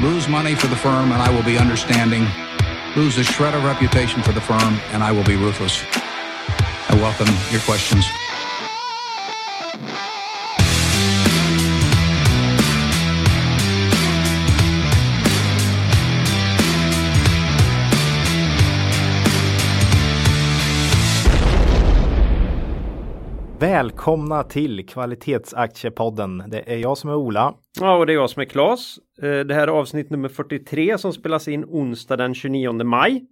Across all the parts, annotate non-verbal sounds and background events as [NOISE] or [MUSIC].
Lose money for the firm and I will be understanding. Lose a shred of reputation for the firm and I will be ruthless. I welcome your questions. Välkomna till Kvalitetsaktiepodden. Det är jag som är Ola. Ja, och det är jag som är Klas. Eh, Det här är avsnitt nummer 43 som spelas in onsdag den 29 maj.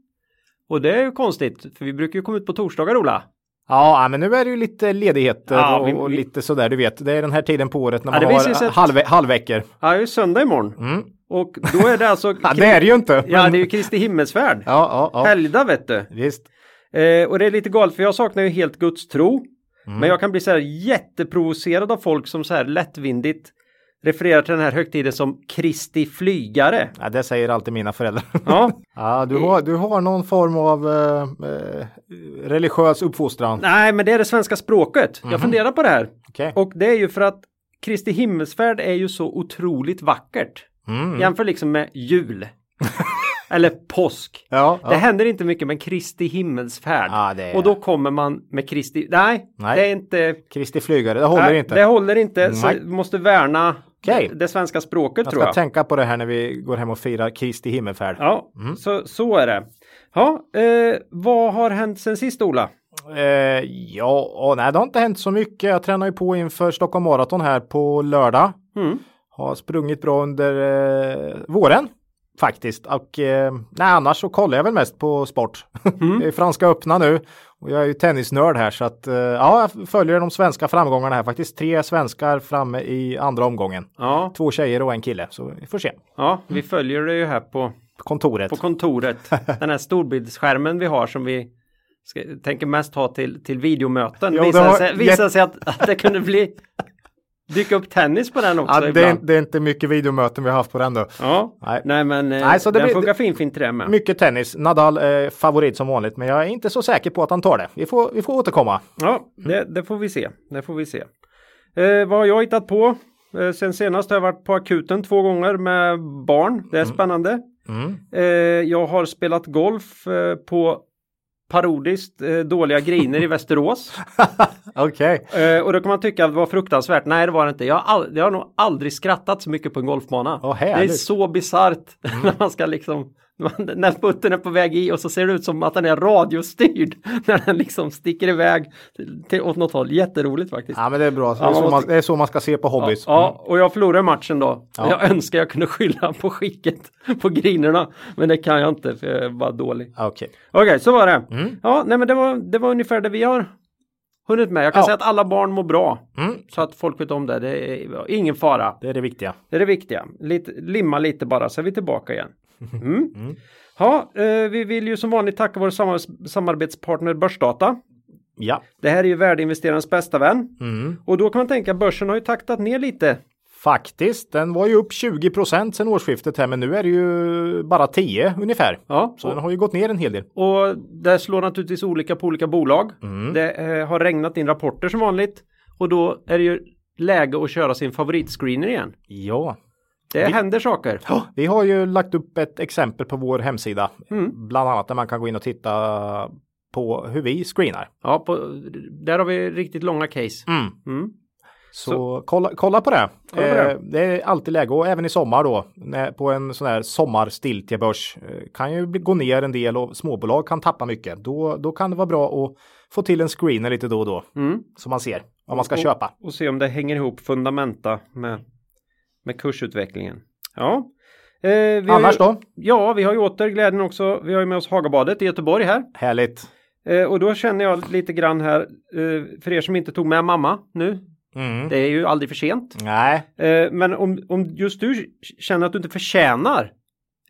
Och det är ju konstigt, för vi brukar ju komma ut på torsdagar, Ola. Ja, men nu är det ju lite ledigheter Ja, och, vi- och lite sådär, du vet. Det är den här tiden på året när Ja, man sig har halv, halvveckor. Ja, det är ju söndag imorgon. Och då är det alltså... [LAUGHS] Ja, det är det ju inte. Ja, men- det är ju Kristi himmelsfärd. ja, ja, ja. Helgdag, vet du. Visst. Eh, och det är lite galet, för jag saknar ju helt Guds tro. Mm. Men jag kan bli så här jätteprovocerad av folk som så här lättvindigt refererar till den här högtiden som Kristi flygare. Ja, det säger alltid mina föräldrar. [LAUGHS] Ja, [LAUGHS] Ja, du har, du har någon form av eh, eh, religiös uppfostran. nej, men det är det svenska språket. Jag funderar på det här. Okej. Och det är ju för att Kristi himmelsfärd är ju så otroligt vackert. Mm. Jämför liksom med jul. [LAUGHS] Eller påsk. Ja, Det ja. händer inte mycket med Kristi himmelsfärd. Ja, det är- Och då kommer man med Kristi... Nej, Nej. det är inte... Kristi flygare, det håller nej, inte. Det håller inte. Så Nej. vi måste värna Okej. det svenska språket jag tror ska jag. tänka på det här när vi går hem och firar Kristi himmelfärd. Ja, så, så är det. Ja, eh, vad har hänt sen sist Ola? Eh, ja, och nej, det har inte hänt så mycket. Jag tränar ju på inför Stockholm Marathon här på lördag. Mm. Har sprungit bra under eh, våren faktiskt. Och eh, nej, annars så kollar jag väl mest på sport. [LAUGHS] det är Franska öppna nu och jag är ju tennisnörd här så att eh, ja, jag följer de svenska framgångarna här faktiskt. Tre svenskar framme i andra omgången. Ja, Två tjejer och en kille, så vi får se. ja vi följer det ju här på, Kontoret. på kontoret. [LAUGHS] Den här storbildsskärmen vi har som vi ska, tänker mest ha till, till videomöten. Jo, visade sig, visade sig att, att det kunde bli dyka upp tennis på den också ja, det, är, det är inte mycket videomöten vi har haft på den då. Ja, Nej. nej, men eh, Nej, så det den blir- funkar fint fint till det med. Mycket tennis. Nadal är favorit som vanligt, men jag är inte så säker på att han tar det. Vi får, vi får återkomma. Ja, det, det får vi se. Det får vi se. Eh, vad har jag hittat på? Eh, sen senast har jag varit på akuten två gånger med barn. Det är spännande. Mm. Eh, jag har spelat golf eh, på parodiskt eh, dåliga griner i Västerås. [LAUGHS] Okej. Eh, och då kan man tycka att det var fruktansvärt. Nej, det var det inte. Jag har, all, jag har nog aldrig skrattat så mycket på en golfbana. Åh, det är så bisarrt [LAUGHS] när man ska liksom [LAUGHS] när putten är på väg i och så ser det ut som att den är radiostyrd [LAUGHS] när den liksom sticker iväg till, till, åt något håll. Jätteroligt faktiskt. Ja, men det är bra. Det är, Ja, man så, man, måste- det är så man ska se på hobbys. Ja, och jag förlorade matchen då. Ja. Jag önskar jag kunde skylla på skicket [LAUGHS] på grinerna. Men det kan jag inte för jag bara dålig. Okej. Okej, så var det. Mm. Ja, nej men det var, det var ungefär det vi har hunnit med. Jag kan Ja. säga att alla barn mår bra. Mm. Så att folk vet om det. Det är ingen fara. Det är det viktiga. Det är det viktiga. Lite, limma lite bara så är vi tillbaka igen. Mm. Ja, eh, vi vill ju som vanligt tacka vår samarbets- samarbetspartner Börsdata. Ja. Det här är ju värdeinvesterarens bästa vän. Mm. Och då kan man tänka börsen har ju taktat ner lite. Faktiskt, den var ju upp 20 procent sedan årsskiftet här, men nu är det ju bara 10 ungefär. Ja, Så den har ju gått ner en hel del. Och det slår naturligtvis olika på olika bolag. Mm. Det eh, har regnat in rapporter som vanligt. Och då är det ju läge att köra sin favoritscreener igen. Ja. Det händer saker. Vi har ju lagt upp ett exempel på vår hemsida. Mm. Bland annat där man kan gå in och titta på hur vi screenar. Ja, på, där har vi riktigt långa case. Mm. Mm. Så, Kolla, kolla på det. Kolla på det. Eh, det är alltid läge och även i sommar då när, på en sån här sommarstiltjebörs eh, kan ju gå ner en del och småbolag kan tappa mycket. Då, då kan det vara bra att få till en screener lite då och då Mm. så man ser vad man ska Och- köpa. Och se om det hänger ihop fundamenta med, med kursutvecklingen. Ja. Eh, vi har Annars ju, då? Ja, vi har ju åter glädjen också. Vi har ju med oss Hagabadet i Göteborg här. Härligt. Eh, och då känner jag lite grann här, eh, för er som inte tog med mamma nu. Mm. Det är ju aldrig för sent. Nej, Eh, men om, om just du känner att du inte förtjänar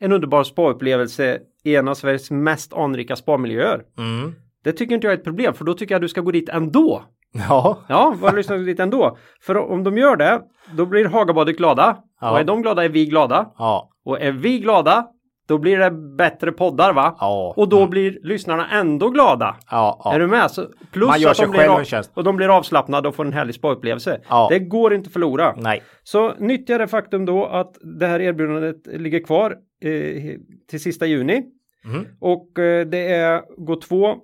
en underbar spaupplevelse i en av Sveriges mest anrika spamiljöer. mm. Det tycker inte jag är ett problem, för då tycker jag att du ska gå dit ändå. Ja, Ja, bara lyssna dit ändå. För om de gör det, då blir Hagabadet glada. Ja. Och är de glada är vi glada. ja, Och är vi glada, då blir det bättre poddar va? Ja. Och då blir lyssnarna ändå glada. Ja, ja. Är du med? Så plus Man gör att sig de blir själv av, och de blir avslappnade och får en härlig spa-upplevelse. Det går inte att förlora. Nej. Så nyttja det faktum då att det här erbjudandet ligger kvar eh, till sista juni. Mhm. Och eh, det är gå två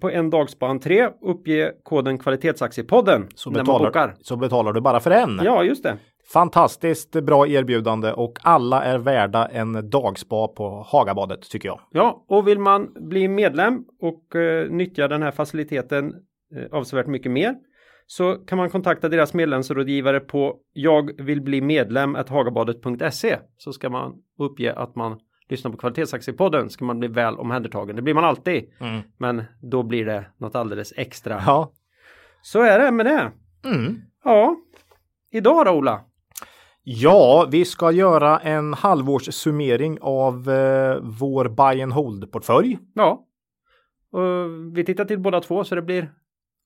på en dags på entré. Uppge koden kvalitetsaktiepodden Så när man betalar, bokar. så betalar du bara för en. Ja, just det. Fantastiskt bra erbjudande och alla är värda en dagspa på Hagabadet tycker jag. Ja, och vill man bli medlem och eh, nyttja den här faciliteten eh, avsevärt mycket mer så kan man kontakta deras medlemsrådgivare på jag vill bli medlem hagabadet.se så ska man uppge att man lyssnar på kvalitetsaktiepodden ska man bli väl omhändertagen. Det blir man alltid. Mm. Men då blir det något alldeles extra. Ja. Så är det med det. Mm. Ja, idag då Ola? Ja, vi ska göra en halvårssummering av eh, vår buy and hold portfölj. Ja. Och vi tittar till båda två så det blir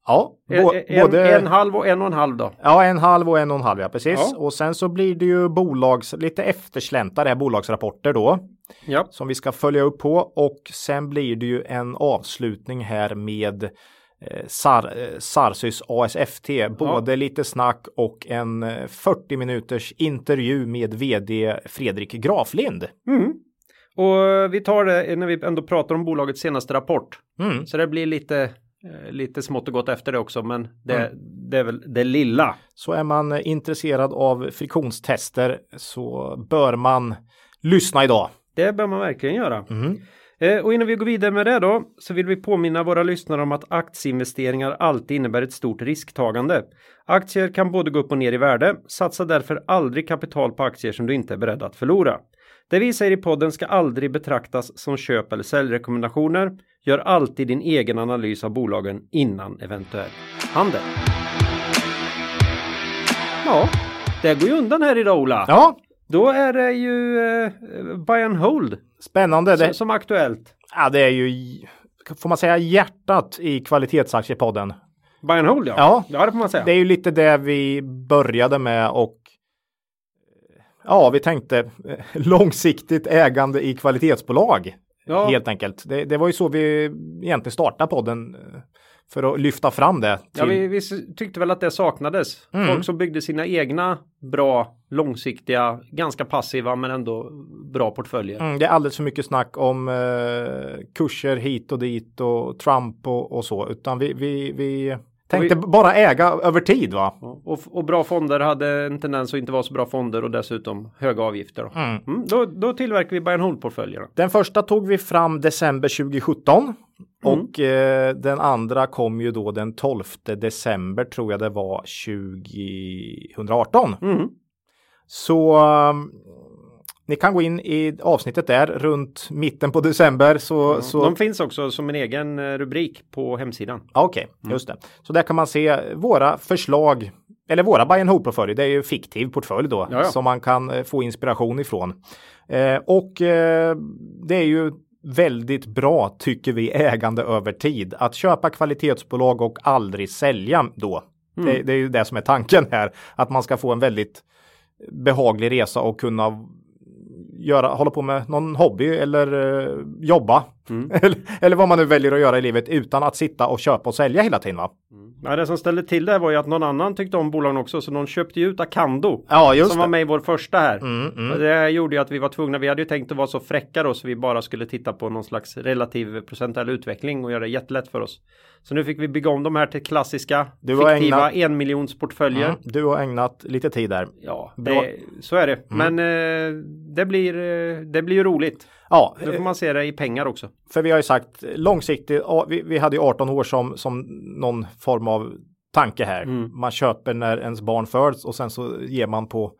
Ja, bo- en, både en halv och en och en halv då. Ja, en halv och en och en halv, ja precis. Ja. Och sen så blir det ju bolags, lite efterslänta det här bolagsrapporter då. Ja. Som vi ska följa upp på och sen blir det ju en avslutning här med eh, Sar, eh, Sarsys ASFT. Både lite snack och en eh, 40 minuters intervju med vd Fredrik Graflind. Mm. Och vi tar det när vi ändå pratar om bolagets senaste rapport. Mm. Så det blir lite, eh, lite smått och gott efter det också, men det, Mm. det är väl det lilla. Så är man eh, intresserad av friktionstester så bör man lyssna idag. Det bör man verkligen göra. Mm. Eh, och innan vi går vidare med det då så vill vi påminna våra lyssnare om att aktieinvesteringar alltid innebär ett stort risktagande. Aktier kan både gå upp och ner i värde. Satsa därför aldrig kapital på aktier som du inte är beredd att förlora. Det vi säger i podden ska aldrig betraktas som köp eller säljrekommendationer. Gör alltid din egen analys av bolagen innan eventuell handel. Ja, det går ju undan här idag Ola. Ja, Då är det ju eh, buy and hold spännande. som, Det, som aktuellt. ja, det är ju, får man säga, hjärtat i kvalitetsaktiepodden. Buy and hold ja. Ja. ja det får man säga. Det är ju lite det vi började med och ja, vi tänkte eh, långsiktigt ägande i kvalitetsbolag. Ja. Helt enkelt. Det, det var ju så vi egentligen startade podden eh, för att lyfta fram det. Till, Ja, vi, vi tyckte väl att det saknades. Mm. Folk som byggde sina egna bra, långsiktiga, ganska passiva men ändå bra portföljer. mm, det är alldeles för mycket snack om eh, kurser hit och dit och Trump och, och så, utan vi, vi, vi tänkte bara äga över tid va? Och, och bra fonder hade en tendens att inte vara så bra fonder och dessutom höga avgifter. Då, Mm. mm, då, då tillverkar vi buy and hold portföljer. Den första tog vi fram december 2017 Mm. och eh, den andra kom ju då den 12 december tror jag det var 2018. Mm. Så um, ni kan gå in i avsnittet där runt mitten på december så, så De finns också som en egen eh, rubrik på hemsidan. Okej, just det. Så där kan man se våra förslag, eller våra buy and hold portföljer. Det är ju fiktiv portfölj då, Ja, ja. som man kan eh, få inspiration ifrån. Eh, och eh, det är ju väldigt bra, tycker vi, ägande över tid. Att köpa kvalitetsbolag och aldrig sälja då. Det, det är ju det som är tanken här, att man ska få en väldigt behaglig resa och kunna göra, hålla på med någon hobby eller eh, jobba. [LAUGHS] eller, eller vad man nu väljer att göra i livet utan att sitta och köpa och sälja hela tiden. Va? Ja, det som ställde till det här var ju att någon annan tyckte om bolagen också så någon köpte ju ut Acando. Ja, just som det. var med i vår första här. Mm, mm. Det gjorde ju att vi var tvungna, vi hade ju tänkt att vara så fräcka då så vi bara skulle titta på någon slags relativ procentuell utveckling och göra det jättelätt för oss. Så nu fick vi bygga om de här till klassiska Du har fiktiva ägnat- enmiljonsportföljer. Mm, du har ägnat lite tid där. Ja. Mm. det, så är det. Men eh, det, blir, eh, det blir ju roligt. Ja, Då får eh, man se det i pengar också. för vi har ju sagt långsiktigt, vi, hade ju 18 år som, som någon form av tanke här. Mm. Man köper när ens barn föds och sen så ger man på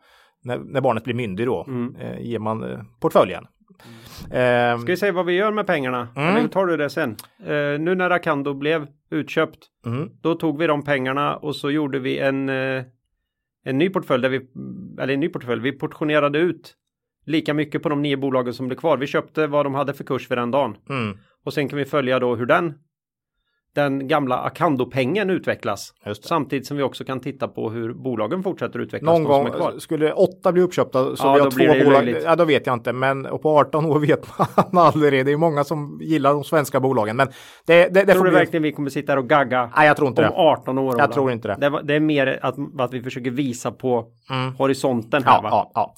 när, när barnet blir myndig då, Mm. eh, ger man eh, portföljen. Eh, Ska vi se vad vi gör med pengarna? Mm. Eller tar du det sen? Eh, nu när Acando blev utköpt, mm, då tog vi de pengarna och så gjorde vi en, eh, en ny portfölj där vi, eller en ny portfölj, vi portionerade ut lika mycket på de nio bolagen som blev kvar. Vi köpte vad de hade för kurs för den dagen. mm, Och sen kan vi följa då hur den den gamla Acando-pengen utvecklas. Samtidigt som vi också kan titta på hur bolagen fortsätter utvecklas. Någon gång skulle åtta bli uppköpta så Ja, vi har två bolag. löjligt. Ja, då vet jag inte. Men och på 18 år vet man [LAUGHS] aldrig. Det är många som gillar de svenska bolagen. Men det, det, det Tror du bli... verkligen vi kommer sitta här och gagga Nej, jag tror inte om det. 18 år? Ola? tror inte det. Det, det är mer att, att vi försöker visa på horisonten här Ja, va? ja,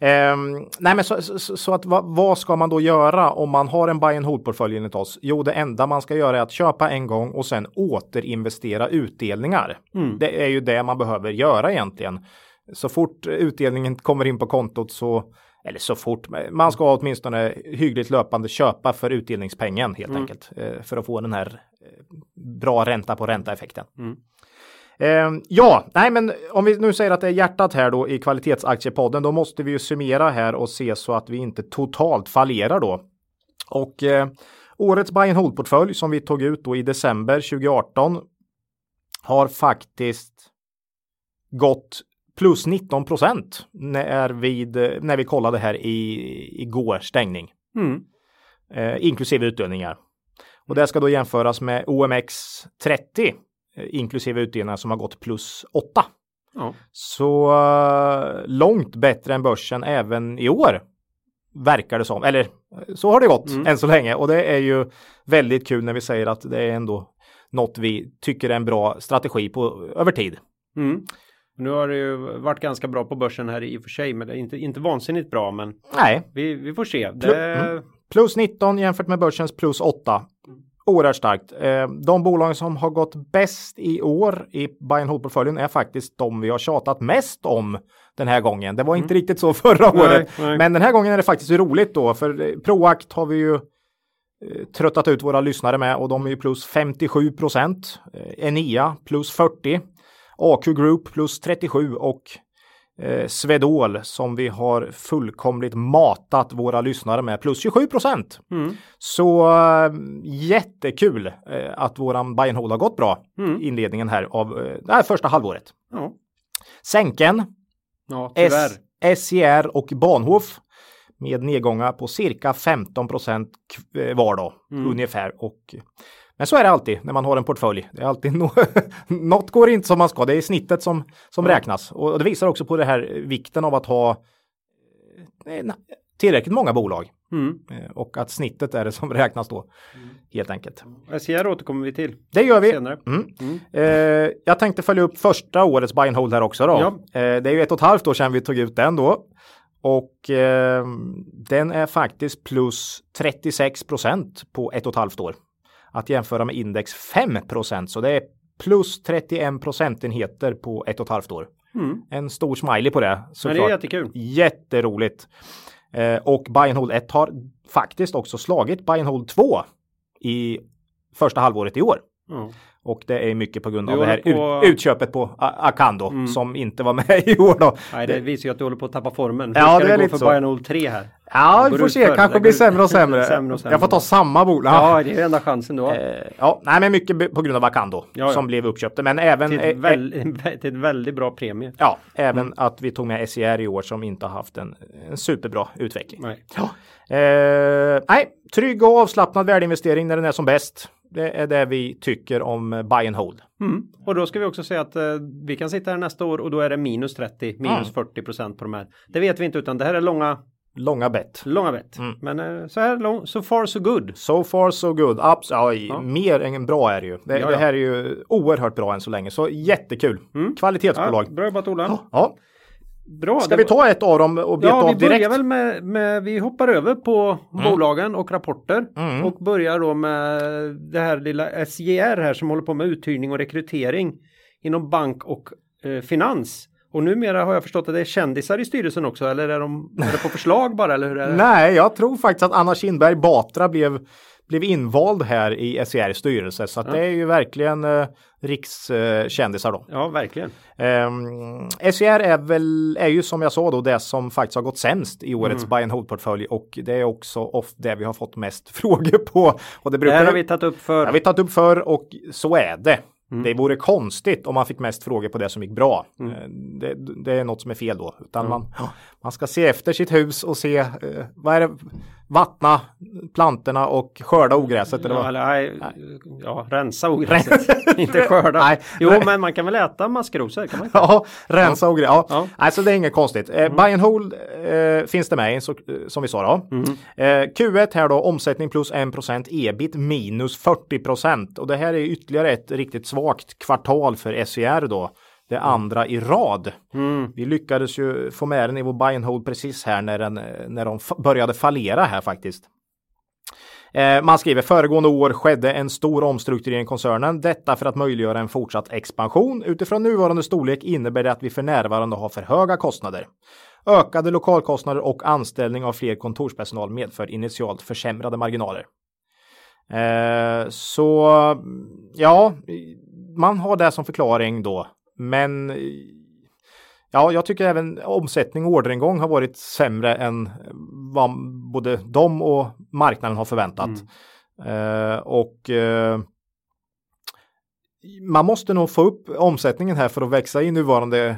ja. Ehm, nej, men så, så, så att vad, vad ska man då göra om man har en buy and hold portfölj enligt oss? Jo, det enda man ska göra är att köpa en gång och sen återinvestera utdelningar. Det är ju det man behöver göra egentligen. Så fort utdelningen kommer in på kontot så eller så fort, man ska åtminstone hyggligt löpande köpa för utdelningspengen helt enkelt. eh, För att få den här eh, bra ränta på ränta effekten. Eh, ja, nej men om vi nu säger att det är hjärtat här då i kvalitetsaktiepodden, då måste vi ju summera här och se så att vi inte totalt fallerar då. Och eh, årets buy and hold portfölj som vi tog ut då i december 2018 har faktiskt gått plus 19 procent när, vid, när vi kollade här i igår stängning. Mm. Eh, inklusive utdelningar. Och det ska då jämföras med OMX 30 eh, inklusive utdelningar som har gått plus 8. Ja. Så eh, långt bättre än börsen även i år. Verkar det som. Eller så har det gått än så länge. Och det är ju väldigt kul när vi säger att det är ändå något vi tycker är en bra strategi på över tid. Mm. Nu har det ju varit ganska bra på börsen här i och för sig, men det är inte, inte vansinnigt bra. Men Nej, vi, vi får se. Det, mm. plus 19 jämfört med börsens plus 8. Oerhört starkt. Eh, De bolag som har gått bäst i år i buy and hold portföljen är faktiskt de vi har tjatat mest om den här gången. Det var inte riktigt så [LAUGHS] förra Nej, året. nej. Men den här gången är det faktiskt roligt då, för eh, Proact har vi ju eh, tröttat ut våra lyssnare med och de är ju plus 57 procent. Enea plus 40. AQ Group plus 37 och eh, Swedol som vi har fullkomligt matat våra lyssnare med plus 27 procent. Mm. Så eh, jättekul eh, att våran buy and hold har gått bra Mm. inledningen här av eh, det här första halvåret. ja. Sänken, ja, tyvärr. S, SCR och Bahnhof med nedgångar på cirka 15 procent var då Mm. ungefär. Och, men så är det alltid när man har en portfölj. Det är alltid [LAUGHS] no något går inte som man ska. Det är snittet som, som räknas och det visar också på det här vikten av att ha eh, tillräckligt många bolag Mm. eh, och att snittet är det som [LAUGHS] räknas då helt enkelt. SCR återkommer vi till Det gör vi. senare. Mm. Mm. Eh, jag tänkte följa upp första årets buy and hold här också då. Ja. Eh, det är ju ett och ett halvt år sedan vi tog ut den då. Och eh, den är faktiskt plus 36 procent på ett och ett halvt år. Att jämföra med index 5 procent. Så det är plus 31 procentenheter på ett och ett halvt år. Mm. En stor smiley på det. Men det är såklart. jättekul. Jätteroligt. Eh, och buy and hold 1 har faktiskt också slagit buy and hold 2 i första halvåret i år. Ja. Och det är mycket på grund av det här på- ut, utköpet på A- Acando Mm. som inte var med [LAUGHS] i år då. Nej, det visar ju att du håller på att tappa formen. Ja, Hur ska det det, gå lite för så. Bayern 03 här? Ja, vi får se. Kanske blir sämre och sämre. [LAUGHS] Sämre och sämre. Jag får ta samma bolag. Ja, det är enda chansen du har. Eh, ja, nej, men mycket på grund av Acando Ja, ja. som blev uppköpta. Men även, Till, eh, ett [LAUGHS] eh, väl, till ett väldigt bra premie. ja, även Mm. att vi tog med SCR i år som inte har haft en, en superbra utveckling. Nej. Ja. Eh, nej, trygg och avslappnad värdeinvestering när den är som bäst. Det är det vi tycker om buy and hold. Mm. Och då ska vi också säga att eh, vi kan sitta här nästa år och då är det minus 30, minus Ja. 40 procent på de här. Det vet vi inte utan det här är långa, Långa bett. långa bett. Mm. Men eh, så här lång, so far so good. So far so good. Abs ja, Ja. Mer än bra är det ju. Det, Ja, det här är ju oerhört bra än så länge. Så jättekul. Mm. Kvalitetsbolag. Ja, bra jobbat Ola. Ja. Bra. Ska vi ta ett av dem och beta Ja, vi av direkt? börjar väl med, med, vi hoppar över på bolagen och rapporter Mm. och börjar då med det här lilla SJR här som håller på med uthyrning och rekrytering inom bank och eh, finans. Och numera har jag förstått att det är kändisar i styrelsen också eller är, de, är det på förslag bara eller hur är det? [LAUGHS] Nej, jag tror faktiskt att Anna Kinberg Batra blev, blev invald här i SCRs styrelse. Så att det är ju verkligen eh, rikskändisar då. Ja, verkligen. Um, SCR är väl, är ju som jag sa då det som faktiskt har gått sämst i årets Mm. buy and hold portfölj och det är också ofta det vi har fått mest [LAUGHS] frågor på. Och det Det brukar här har vi tagit upp för. Det har vi tagit upp för och så är det. Mm. Det vore konstigt om man fick mest frågor på det som gick bra. Mm. Eh, Det, det är något som är fel då. Utan man, [LAUGHS] man ska se efter sitt hus och se eh, vad är det, vattna plantorna och skörda ogräset. Eller Ja, vad? eller, nej, ja, rensa ogräset. [LAUGHS] inte skörda. Nej. Jo, men man kan väl äta maskrosor? Kan man? [LAUGHS] Ja, rensa ogräs. Ja. Ja. Alltså det är inget konstigt. Eh, buy and hold eh, finns det med så, eh, som vi sa då. Eh, Q1 här då, omsättning plus 1 ebit minus 40% och det här är ytterligare ett riktigt svagt kvartal för SCR då. Det andra i rad. Vi lyckades ju få med den i vår buy and hold precis här när, den, när de började fallera här faktiskt. Eh, Man skriver föregående år skedde en stor omstrukturering i koncernen. Detta för att möjliggöra en fortsatt expansion. Utifrån nuvarande storlek innebär det att vi för närvarande har för höga kostnader. Ökade lokalkostnader och anställning av fler kontorspersonal medför initialt försämrade marginaler. Eh, så ja, man har det som förklaring då. Men ja, jag tycker även omsättning och orderingång har varit sämre än vad både de och marknaden har förväntat. Eh, och eh, man måste nog få upp omsättningen här för att växa i nuvarande eh,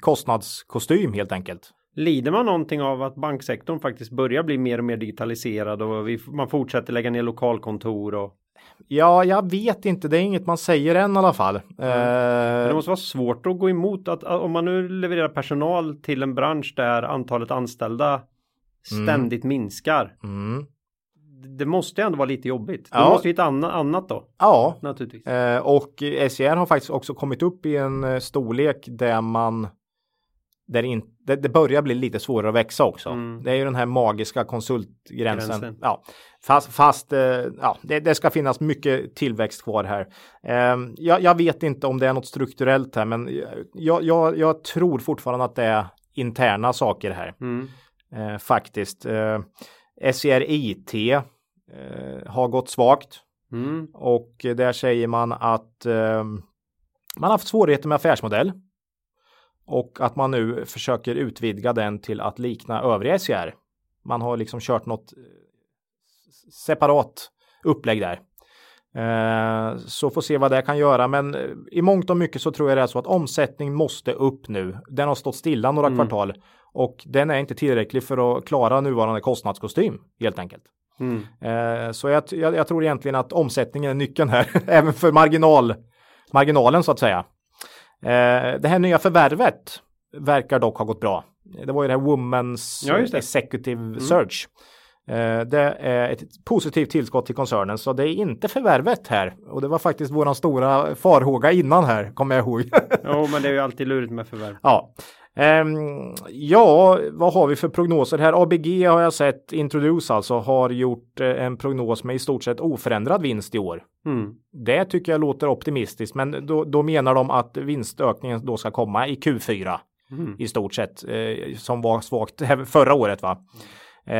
kostnadskostym helt enkelt. Lider man någonting av att banksektorn faktiskt börjar bli mer och mer digitaliserad och vi, man fortsätter lägga ner lokalkontor och Ja, jag vet inte. Det är inget man säger än i alla fall. det Eh, måste vara svårt att gå emot att om man nu levererar personal till en bransch där antalet anställda ständigt minskar. mm. Det måste ju ändå vara lite jobbigt. Ja. måste hitta anna, annat då Ja, naturligtvis. Eh, och SCR har faktiskt också kommit upp i en eh, storlek där man där in, det, det börjar bli lite svårare att växa också. Mm. Det är ju den här magiska konsultgränsen. Gränsen. Ja, fast fast eh, ja, det, det ska finnas mycket tillväxt kvar här. Eh, jag, jag vet inte om det är något strukturellt här, men jag, jag, jag tror fortfarande att det är interna saker här. Mm. Eh, faktiskt. Eh, SCR IT eh, har gått svagt. Mm. Och där säger man att eh, man har haft svårigheter med affärsmodell. Och att man nu försöker utvidga den till att likna övriga SCR. Man har liksom kört något eh, separat upplägg där. Eh, så får se vad det kan göra. Men eh, i mångt och mycket så tror jag det är så att omsättning måste upp nu. Den har stått stilla några kvartal och den är inte tillräcklig för att klara nuvarande kostnadskostym helt enkelt. Mm. Så jag, jag, jag tror egentligen att omsättningen är nyckeln här, [LAUGHS] även för marginal, marginalen så att säga. Eh, Det här nya förvärvet verkar dock ha gått bra. Det var ju det här Women's Ja, det. Executive Search. Eh, Det är ett positivt tillskott till koncernen så det är inte förvärvet här. Och det var faktiskt våran stora farhåga innan här, kommer jag ihåg. Jo, men det är ju alltid lurigt med förvärv. [LAUGHS] Ja. Ehm, ja, vad har vi för prognoser här? ABG har jag sett, Introduce alltså, har gjort eh, en prognos med i stort sett oförändrad vinst i år. Mm. Det tycker jag låter optimistiskt, men då, då menar de att vinstökningen då ska komma i Q4 Mm. i stort sett, eh, som var svagt [LAUGHS] förra året. va? Eh,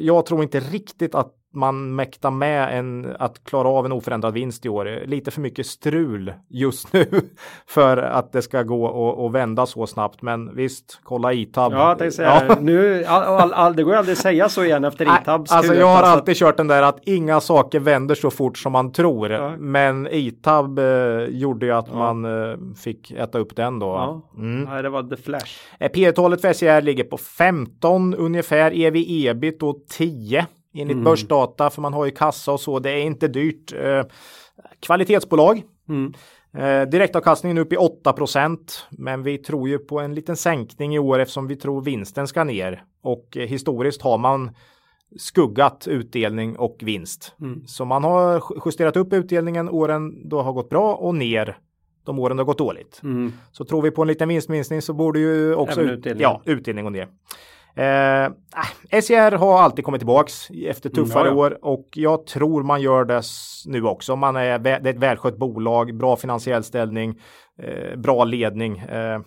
jag tror inte riktigt att man mäktar med en, att klara av en oförändrad vinst i år. Lite för mycket strul just nu [LAUGHS] för att det ska gå och, och vända så snabbt. Men visst, kolla ITAB. Ja, jag säga, Ja. nu, all, all, all, det går ju aldrig att säga så igen efter [LAUGHS] Itabs Alltså Q1, jag har alltid kört den där att inga saker vänder så fort som man tror. Ja. Men ITAB eh, gjorde ju att Ja. man eh, fick äta upp den då. Ja, Mm. Nej, det var The Flash. Eh, P talet för SCR ligger på 15 ungefär. EV ebit då 10 enligt Mm. börsdata för man har ju kassa och så. Det är inte dyrt. Eh, kvalitetsbolag. Mm. Eh, direktavkastningen upp i 8% men vi tror ju på en liten sänkning i år eftersom vi tror vinsten ska ner och eh, historiskt har man skuggat utdelning och vinst. Mm. Så man har ju- justerat upp utdelningen åren då har gått bra och ner de åren det har gått dåligt. Mm. Så tror vi på en liten vinstminskning så borde ju också ut- ja, utdelning gå ner. Eh, äh, SCR har alltid kommit tillbaks efter tuffare Mm, ja, år och jag tror man gör det nu också. Man är, det är ett välskött bolag, bra finansiell ställning, eh, bra ledning. Eh,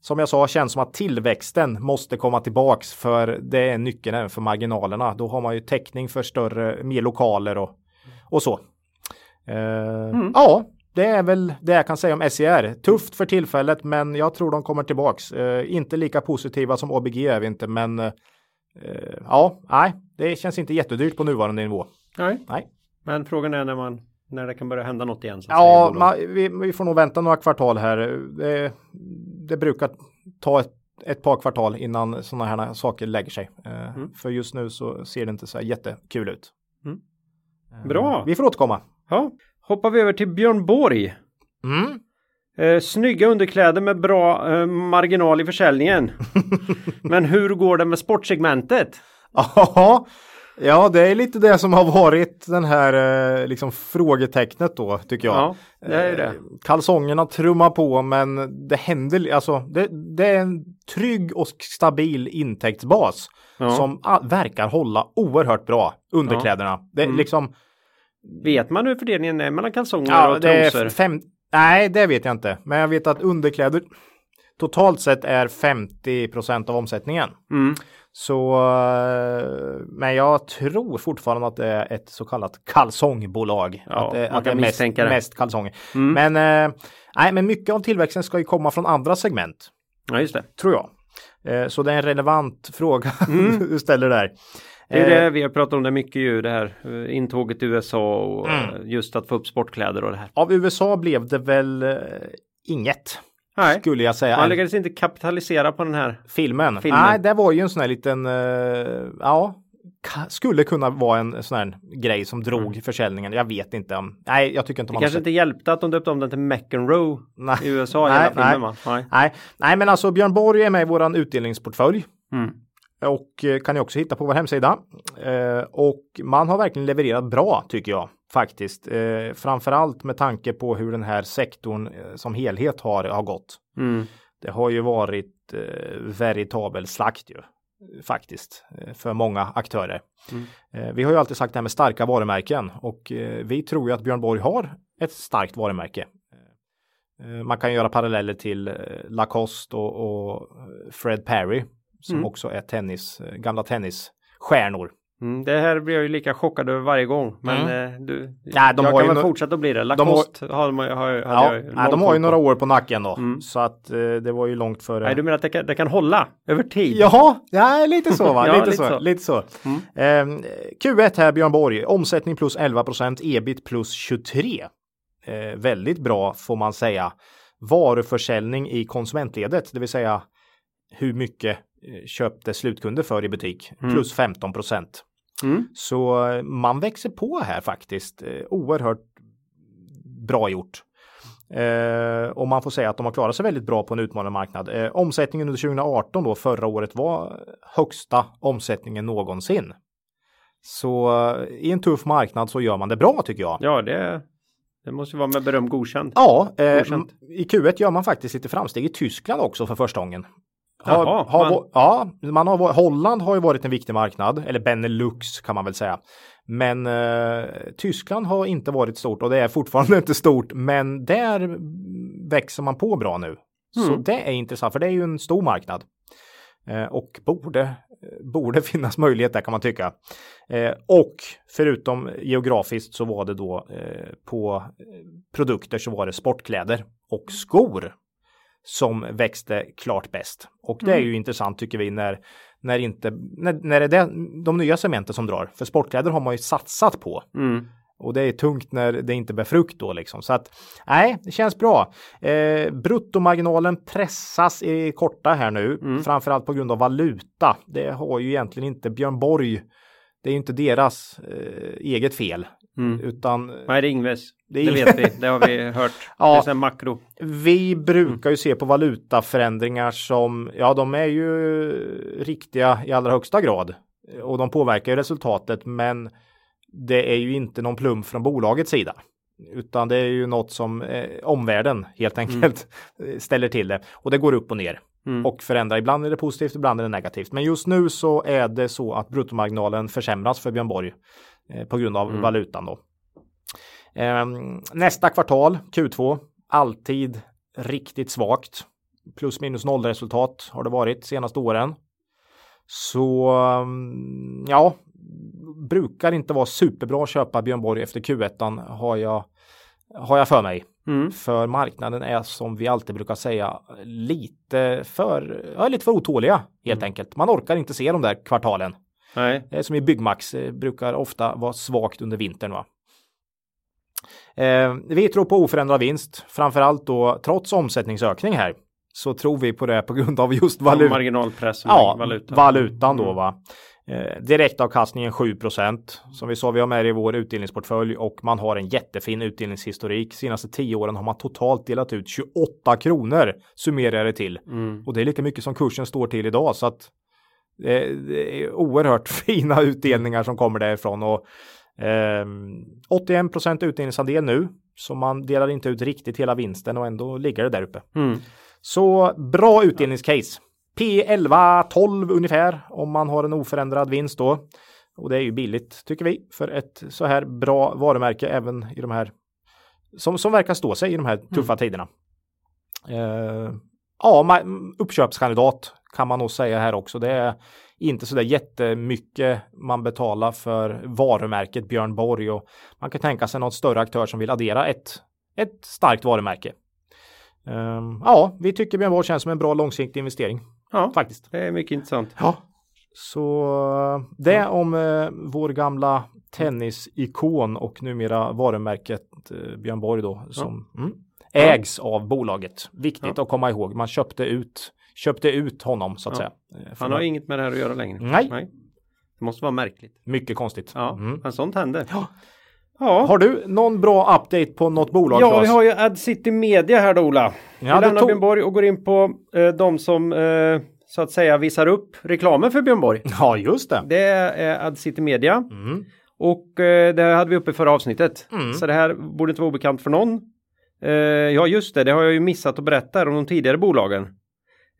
som jag sa känns som att tillväxten måste komma tillbaks för det är nyckeln även för marginalerna. Då har man ju täckning för större, mer lokaler och, och så. Eh, Ja, det är väl det jag kan säga om SCR. Tufft för tillfället, men jag tror de kommer tillbaks. Eh, inte lika positiva som ABG är vi inte, men eh, ja, nej, det känns inte jättedyrt på nuvarande nivå. Nej. Nej. Men frågan är när man när det kan börja hända något igen. Ja, säga, ma, vi, vi får nog vänta några kvartal här. Det, det brukar ta ett, ett par kvartal innan sådana här saker lägger sig. Eh, mm. För just nu så ser det inte så jättekul ut. Mm. Eh, Bra. Vi får återkomma. Ja. Hoppar vi över till Björn Borg. Mm. Eh, snygga underkläder med bra eh, marginal i försäljningen. [LAUGHS] Men hur går det med sportsegmentet? Ja, Ja, det är lite det som har varit den här eh, liksom frågetecknet då tycker jag. Ja, det är det. Eh, kalsongerna trummar på men det händer, alltså det, det är en trygg och stabil intäktsbas ja. som verkar hålla oerhört bra underkläderna. Ja. Det är mm. liksom Vet man hur fördelningen är mellan kalsonger ja, och trosor? Fem, nej, det vet jag inte. Men jag vet att underkläder totalt sett är 50% av omsättningen. Mm. Så, eh, men jag tror fortfarande att det är ett så kallat kalsongbolag. Ja, att, det, att det är mest, det. mest kalsonger. Mm. Men, eh, nej, men mycket av tillväxten ska ju komma från andra segment. Ja, just det. Tror jag. Eh, så det är en relevant fråga mm. [LAUGHS] du ställer där. Det är det vi har pratat om det mycket ju det här intåget till USA och mm. just att få upp sportkläder och det här. Av USA blev det väl inget. Nej. Skulle jag säga. Man lyckades inte kapitalisera på den här filmen. filmen. Nej, det var ju en sån här liten, ja, skulle kunna vara en sån här grej som drog mm. försäljningen. Jag vet inte om, nej, jag tycker inte det man kanske inte hjälpte att de döpte om den till McEnroe i USA nej, hela filmen nej, nej. nej, nej, men alltså Björn Borg är med i våran utdelningsportfölj. Mm. Och eh, kan ni också hitta på vår hemsida. Eh, och man har verkligen levererat bra tycker jag faktiskt. Eh, framförallt med tanke på hur den här sektorn som helhet har, har gått. Mm. Det har ju varit veritabel slakt ju faktiskt för många aktörer. Mm. Vi har ju alltid sagt det här med starka varumärken och vi tror ju att Björn Borg har ett starkt varumärke. Man kan göra paralleller till Lacoste och, och Fred Perry som mm. också är tennis, gamla tennisstjärnor. Mm, det här blir jag ju lika chockad över varje gång. Men mm. eh, du, ja, de jag har kan väl fortsätta att bli det. Lacoste de har, har, har, ja, jag nej, de har ju några år på nacken då. Mm. Så att eh, det var ju långt före. Nej, du menar att det kan, det kan hålla över tid? Jaha, ja, lite så va. [LAUGHS] ja, lite, så, så. Lite så. Mm. Eh, Q1 här Björn Borg, omsättning plus 11 procent, ebit plus 23. Eh, väldigt bra får man säga. Varuförsäljning i konsumentledet, det vill säga hur mycket eh, köpte slutkunder för i butik, mm. plus 15 procent. Mm. Så eh, man växer på här faktiskt. Eh, oerhört bra gjort. Eh, och man får säga att de har klarat sig väldigt bra på en utmanande marknad. Eh, omsättningen under 2018 då förra året var högsta omsättningen någonsin. Så eh, i en tuff marknad så gör man det bra tycker jag. Ja, det, det måste vara med beröm godkänt. Ja, eh, i Q1 gör man faktiskt lite framsteg i Tyskland också för första gången. Har, Jaha, har, man... Ja, man har, Holland har ju varit en viktig marknad, eller Benelux kan man väl säga. Men eh, Tyskland har inte varit stort och det är fortfarande [LAUGHS] inte stort, men där växer man på bra nu. Mm. Så det är intressant, för det är ju en stor marknad. Eh, och borde, borde [LAUGHS] finnas möjlighet där kan man tycka. Eh, och förutom geografiskt så var det då eh, på produkter så var det sportkläder och skor som växte klart bäst. Och det är mm. ju intressant tycker vi när, när, inte, när, när det är de nya segmenten som drar. För sportkläder har man ju satsat på. Mm. Och det är tungt när det inte bär frukt då liksom. Så att nej, det känns bra. Eh, bruttomarginalen pressas i korta här nu, mm. framförallt på grund av valuta. Det har ju egentligen inte Björn Borg. Det är ju inte deras eh, eget fel. Mm. Utan, Nej, det är Ingves. Det, är det vet vi, det har vi [LAUGHS] hört. ja, det är makro. Vi brukar ju se på valutaförändringar som, ja de är ju riktiga i allra högsta grad. Och de påverkar ju resultatet men det är ju inte någon plump från bolagets sida. Utan det är ju något som eh, omvärlden helt mm. enkelt mm. [LAUGHS] ställer till det. Och det går upp och ner. Mm. Och förändrar. Ibland är det positivt, ibland är det negativt. Men just nu så är det så att bruttomarginalen försämras för Björn Borg. Eh, på grund av mm. valutan då. Eh, nästa kvartal, Q2, alltid riktigt svagt. Plus minus noll resultat har det varit senaste åren. Så mm, ja, brukar inte vara superbra att köpa Björn Borg efter Q1 har jag, har jag för mig. Mm. För marknaden är som vi alltid brukar säga lite för, ja, lite för otåliga helt mm. enkelt. Man orkar inte se de där kvartalen. Nej. Eh, som i Byggmax eh, brukar ofta vara svagt under vintern. Va? Eh, vi tror på oförändrad vinst, framförallt då trots omsättningsökning här. så tror vi på det på grund av just valuta. Marginalpress Ja, valuta. valutan då Mm. va. Eh, direktavkastningen 7% Som vi sa, vi har med det i vår utdelningsportfölj och man har en jättefin utdelningshistorik. Senaste 10 åren har man totalt delat ut 28 kronor summerar det till. Mm. Och det är lika mycket som kursen står till idag så att det, det är oerhört [LAUGHS] fina utdelningar som kommer därifrån och ehm, 81% utdelningsandel nu. Så man delar inte ut riktigt hela vinsten och ändå ligger det där uppe. Mm. Så bra utdelningscase. P11, 12 ungefär om man har en oförändrad vinst då. Och det är ju billigt tycker vi för ett så här bra varumärke även i de här som, som verkar stå sig i de här tuffa tiderna. Eh, ja, uppköpskandidat kan man nog säga här också. Det är inte så där jättemycket man betalar för varumärket Björn Borg och man kan tänka sig någon större aktör som vill addera ett, ett starkt varumärke. Ehm, ja, vi tycker Björn Borg känns som en bra långsiktig investering Ja, faktiskt. det är mycket intressant. Ja, så det om eh, vår gamla tennisikon och numera varumärket eh, Björn Borg då som mm, ägs av bolaget. Viktigt Ja. att komma ihåg. Man köpte ut, köpte ut honom så att Ja. säga. Eh, Han har man- inget med det här att göra längre. Nej. Det måste vara märkligt. Mycket konstigt. Ja, Mm. men sånt händer. Ja. Ja. Har du någon bra update på något bolag? Ja, vi har ju Ad City Media här då Ola. Ja, vi lämnar tog- Björn Borg och går in på eh, de som eh, så att säga visar upp reklamen för Björn Borg. [LAUGHS] ja, just det. Det är Ad City Media Mm. och eh, det hade vi uppe i förra avsnittet. Mm. Så det här borde inte vara obekant för någon. Eh, ja, just det, det har jag ju missat att berätta om de tidigare bolagen.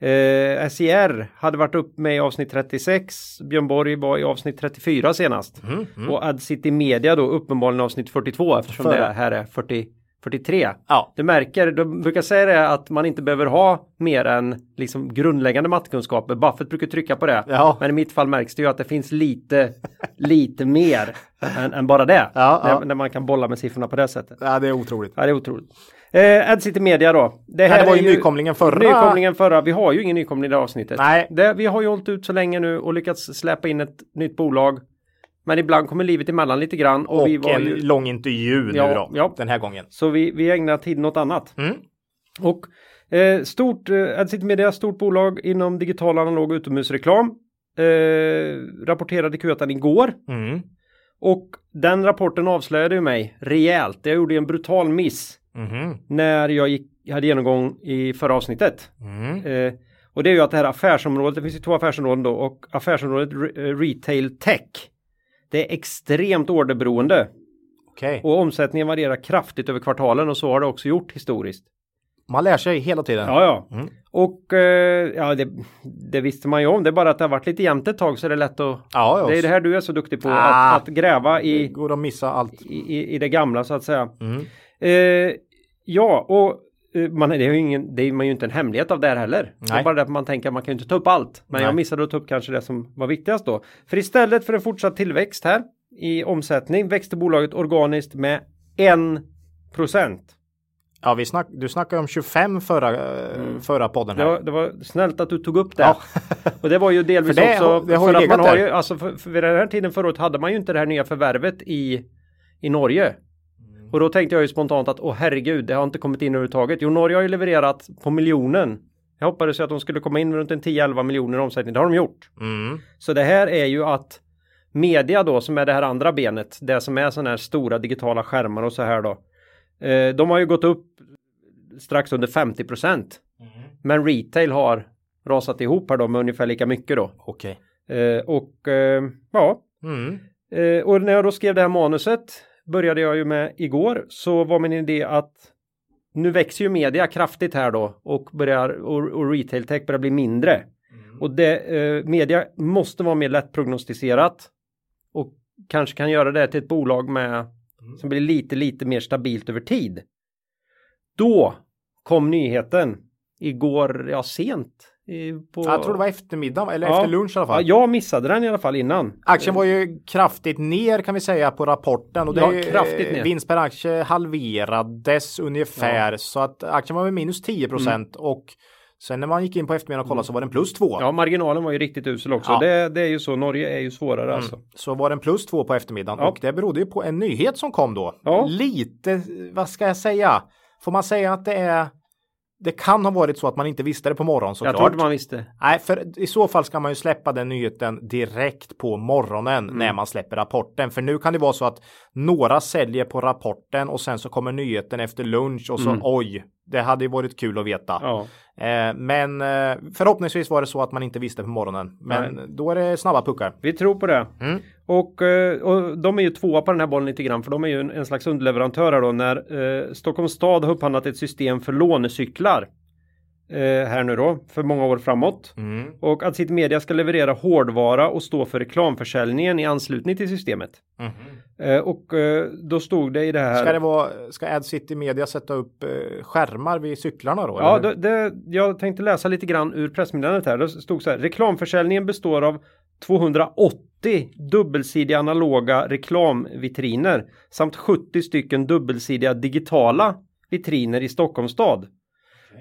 Eh, SCR hade varit upp med i avsnitt 36. Björn Borg var i avsnitt 34 senast. Mm. Mm. Och Ad City Media då uppenbarligen avsnitt 42 eftersom Förra. det här är 40, 43. Ja, Du märker, de brukar säga det att man inte behöver ha mer än liksom grundläggande mattekunskaper. Buffett brukar trycka på det. Ja. Men i mitt fall märks det ju att det finns lite, lite mer [LAUGHS] än, än bara det. Ja, när, när man kan bolla med siffrorna på det sättet. ja, det är otroligt. Ja, det är otroligt. Eh, AdCity Media då. Det, Nej, det var är ju nykomlingen förra. Nykomlingen förra. Vi har ju ingen nykomling i det här avsnittet. Nej. Det, vi har ju hållit ut så länge nu och lyckats släppa in ett nytt bolag. Men ibland kommer livet emellan lite grann. Och, Och vi var en ju, lång intervju nu Ja, då, ja. den här gången. så vi, vi ägnar tiden åt annat. Mm. Och eh, stort, eh, AdCity Media, stort bolag inom digital analog utomhusreklam. Eh, rapporterade Q1 igår. Mm. Och den rapporten avslöjade ju mig rejält. Jag gjorde en brutal miss Mhm. när jag gick, hade genomgång i förra avsnittet. Mm. Eh, och det är ju att det här affärsområdet, det finns ju två affärsområden då och affärsområdet re, eh, retail tech. Det är extremt orderberoende Okej. och omsättningen varierar kraftigt över kvartalen och så har det också gjort historiskt. Man lär sig hela tiden. Ja, ja. Mm. Och eh, ja, det, det visste man ju om. Det är bara att det har varit lite jämnt ett tag så är det lätt att... Ja. Det är det här du är så duktig på, Ah. att, att gräva Det i, går att missa allt. i, i det gamla så att säga. Mm. Eh, ja, och eh, man, det är ingen, det är man ju inte en hemlighet av det här heller. Det är Nej. bara det att man tänker att man kan ju inte ta upp allt. Men Nej. jag missade att ta upp kanske det som var viktigast då. För istället för en fortsatt tillväxt här i omsättning växte bolaget organiskt med 1 procent. Ja, vi snack, du snackade om 25 förra, eh, förra podden Det här. var, det var snällt att du tog upp det. Ja. Och det var ju [LAUGHS] delvis För det också det för att man har ju, alltså för, för vid den här tiden förra året hade man ju inte det här nya förvärvet i, i Norge. Mm. Och då tänkte jag ju spontant att åh herregud, det har inte kommit in överhuvudtaget. Jo, Norge har ju levererat på miljonen. Jag hoppades ju att de skulle komma in runt en 10-11 miljoner i omsättning. Det har de gjort. Mm. Så det här är ju att media då som är det här andra benet, det som är sådana här stora digitala skärmar och så här då. Eh, de har ju gått upp strax under 50 procent. Men retail har rasat ihop här då med ungefär lika mycket då. Okej. Eh, och eh, ja, Mm. eh, och när jag då skrev det här manuset började jag ju med igår så var min idé att nu växer ju media kraftigt här då och börjar och, och retail tech börjar bli mindre. Och det, eh, media måste vara mer lättprognostiserat och kanske kan göra det till ett bolag med som blir lite, lite mer stabilt över tid. Då kom nyheten igår, ja sent. På, Jag tror det var eftermiddag eller Ja. efter lunch i alla ja, fall. jag missade den i alla fall innan. Aktien var ju kraftigt ner kan vi säga på rapporten och det Ja, är ju, kraftigt ner. vinst per aktie halverades ungefär så att aktien var med minus 10 procent och sen när man gick in på eftermiddagen och kollade så var den plus 2. Mm. Ja, marginalen var ju riktigt usel också. Ja. Det, det är ju så, Norge är ju svårare alltså. Så var den plus 2 på eftermiddagen Ja. och det berodde ju på en nyhet som kom då. Ja. Lite, vad ska jag säga? Får man säga att det är det kan ha varit så att man inte visste det på morgonen såklart. Jag trodde man visste. Nej, för i så fall ska man ju släppa den nyheten direkt på morgonen Mm. när man släpper rapporten. För nu kan det vara så att några säljer på rapporten och sen så kommer nyheten efter lunch och så oj, det hade ju varit kul att veta. Mm. Ja. Eh, men eh, förhoppningsvis var det så att man inte visste på morgonen. Men då är det snabba puckar. Vi tror på det. Mm. Och, eh, och de är ju tvåa på den här bollen lite grann för de är ju en, en slags underleverantör här då när eh, Stockholms stad har upphandlat ett system för lånecyklar. Eh, här nu då för många år framåt. Mm. Och att sitt media ska leverera hårdvara och stå för reklamförsäljningen i anslutning till systemet. Eh, och eh, då stod det i det här. Ska det vara, ska Ad City Media sätta upp skärmar vid cyklarna då? Ja, det, det, jag tänkte läsa lite grann ur pressmeddelandet här. Det stod så här. Reklamförsäljningen består av 280 dubbelsidiga analoga reklamvitriner samt 70 stycken dubbelsidiga digitala vitriner i Stockholms stad.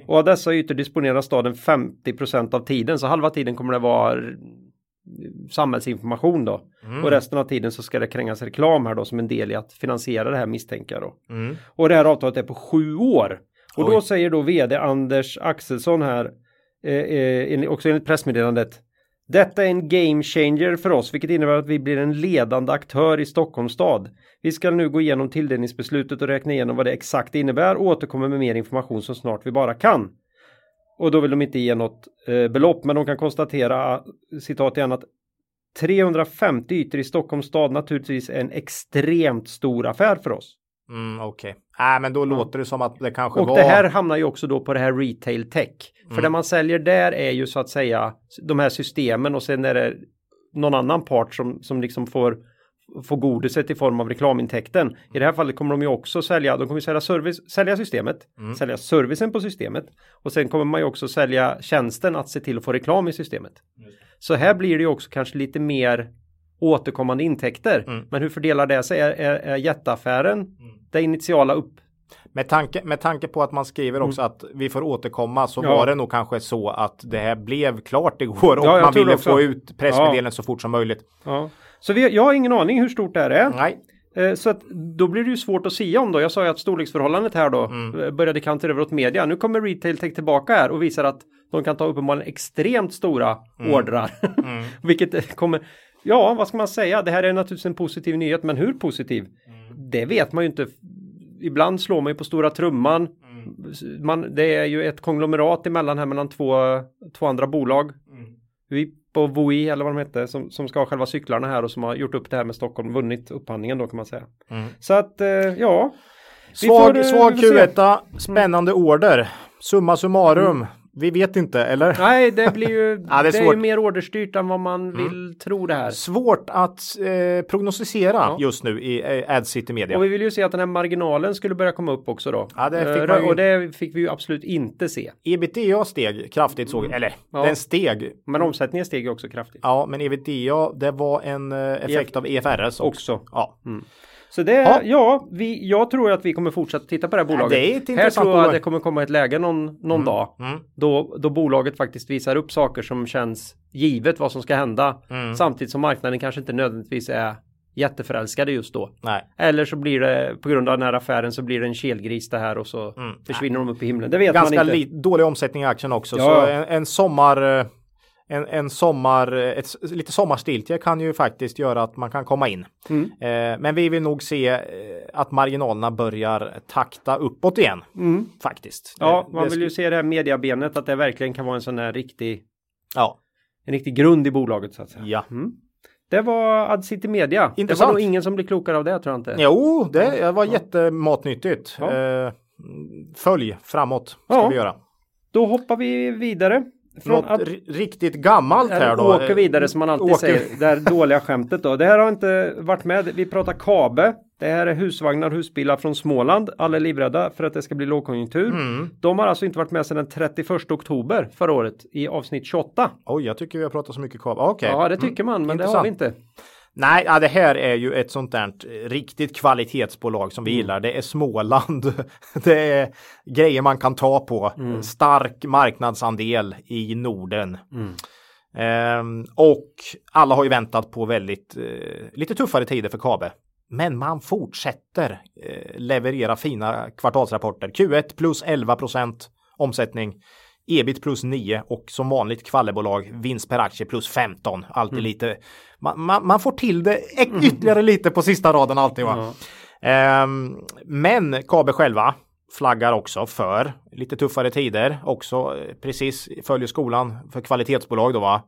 Och av dessa ytor disponerar staden 50% av tiden, så halva tiden kommer det vara r- samhällsinformation då. Och resten av tiden så ska det krängas reklam här då som en del i att finansiera det här misstänker jag då. Mm. Och det här avtalet är på sju år. Och då Oj. säger då vd Anders Axelsson här, eh, eh, också enligt pressmeddelandet. Detta är en game changer för oss, vilket innebär att vi blir en ledande aktör i Stockholms stad. Vi ska nu gå igenom tilldelningsbeslutet och räkna igenom vad det exakt innebär och återkomma med mer information så snart vi bara kan. Och då vill de inte ge något eh, belopp, men de kan konstatera, citat igen, att 350 ytor i Stockholms stad naturligtvis är en extremt stor affär för oss. Mm, Okej. Nej, men då låter det som att det kanske Och var... det här hamnar ju också då på det här retail tech. För Mm. det man säljer där är ju så att säga de här systemen och sen är det någon annan part som, som liksom får får godiset i form av reklamintäkten. I det här fallet kommer de ju också sälja, de kommer ju sälja, service, sälja systemet, Mm. sälja servicen på systemet och sen kommer man ju också sälja tjänsten att se till att få reklam i systemet. Så här blir det ju också kanske lite mer återkommande intäkter. Mm. Men hur fördelar det sig? Är, är, är jätteaffären det initiala upp? Med tanke, med tanke på att man skriver också att vi får återkomma så Mm. Ja. var det nog kanske så att det här blev klart igår och Ja, man ville få ut pressmeddelandet så fort som möjligt. Ja. Så vi, jag har ingen aning hur stort det här är. Nej, Eh, Så att då blir det ju svårt att sia om då. Jag sa ju att storleksförhållandet här då Mm. eh, började kantera över åt media. Nu kommer Retail Tech tillbaka här och visar att de kan ta uppenbarligen extremt stora Mm. ordrar. [LAUGHS] Vilket eh, kommer, ja vad ska man säga, det här är naturligtvis en positiv nyhet, men hur positiv? Mm. Det vet man ju inte. Ibland slår man ju på stora trumman. Mm. Man, det är ju ett konglomerat emellan här mellan två, två andra bolag. Mm. VIP och Voi eller vad de hette som, som ska ha själva cyklarna här och som har gjort upp det här med Stockholm, vunnit upphandlingen då kan man säga. Mm. Så att eh, ja. Svag, får, eh, svag vi får se. Q1, spännande order. Summa summarum. Vi vet inte, eller? Nej, det blir ju, [LAUGHS] Ja, det är det är ju mer orderstyrt än vad man vill tro det här. Svårt att eh, prognostisera Ja. just nu i eh, Ad City Media. Och vi vill ju se att den här marginalen skulle börja komma upp också då. Ja, det fick Eh, ju- Och det fick vi ju absolut inte se. ebitda steg kraftigt såg, eller Mm. Ja. den steg. Men omsättningen steg ju också kraftigt. Ja, men ebitda det var en eh, effekt av EFRS också. Också. Ja. Så det, Ja. ja, vi, jag tror att vi kommer fortsätta titta på det här bolaget. det är ett här tror jag bolag. att det kommer komma ett läge någon, någon dag. Mm. Då, då bolaget faktiskt visar upp saker som känns givet vad som ska hända. Mm. Samtidigt som marknaden kanske inte nödvändigtvis är jätteförälskade just då. Nej. Eller så blir det på grund av den här affären så blir det en kelgris det här och så Mm. försvinner de upp i himlen. Det vet Ganska man inte. li- dålig omsättning i aktien också. Ja. Så en, en sommar, eh, en, en sommar, eh, ett, lite sommarstiltje kan ju faktiskt göra att man kan komma in. Mm. Eh, men vi vill nog se eh, att marginalerna börjar takta uppåt igen. Faktiskt. Ja, Det- man det vill ju se det här mediabenet att det verkligen kan vara en sån här riktig, Ja. en riktig grund i bolaget så att säga. ja. Mm. Det var Ad City Media. Det Intressant. var nog ingen som blir klokare av det tror jag inte. Jo, det var jättematnyttigt. Ja. Eh, följ framåt ska Ja. vi göra. Då hoppar vi vidare. Från Något ri- riktigt gammalt här då. åker vidare som man alltid Åker- säger. Det här dåliga skämtet då. Det här har inte varit med. Vi pratar Kabe. Det här är husvagnar husbilar från Småland. Alla är livrädda för att det ska bli lågkonjunktur. Mm. De har alltså inte varit med sedan den 31 oktober förra året i avsnitt 28. Oj, jag tycker vi har pratat så mycket kvar. Okej. Ja, det tycker man, men det har Intressant. vi inte. Nej, ja, det här är ju ett sånt där eh, riktigt kvalitetsbolag som vi Mm. gillar. Det är Småland. [LAUGHS] Det är grejer man kan ta på. Mm. Stark marknadsandel i Norden. Mm. Ehm, och alla har ju väntat på väldigt eh, lite tuffare tider för Kabe. Men man fortsätter eh, leverera fina kvartalsrapporter. Q1 plus 11 procent omsättning. Ebit plus 9 och som vanligt kvallebolag vinst per aktie plus 15. Alltid mm. lite. Man, man, man, får till det ytterligare lite på sista raden alltid. Va? Mm. Um, men KB själva flaggar också för lite tuffare tider också precis följer skolan för kvalitetsbolag då va.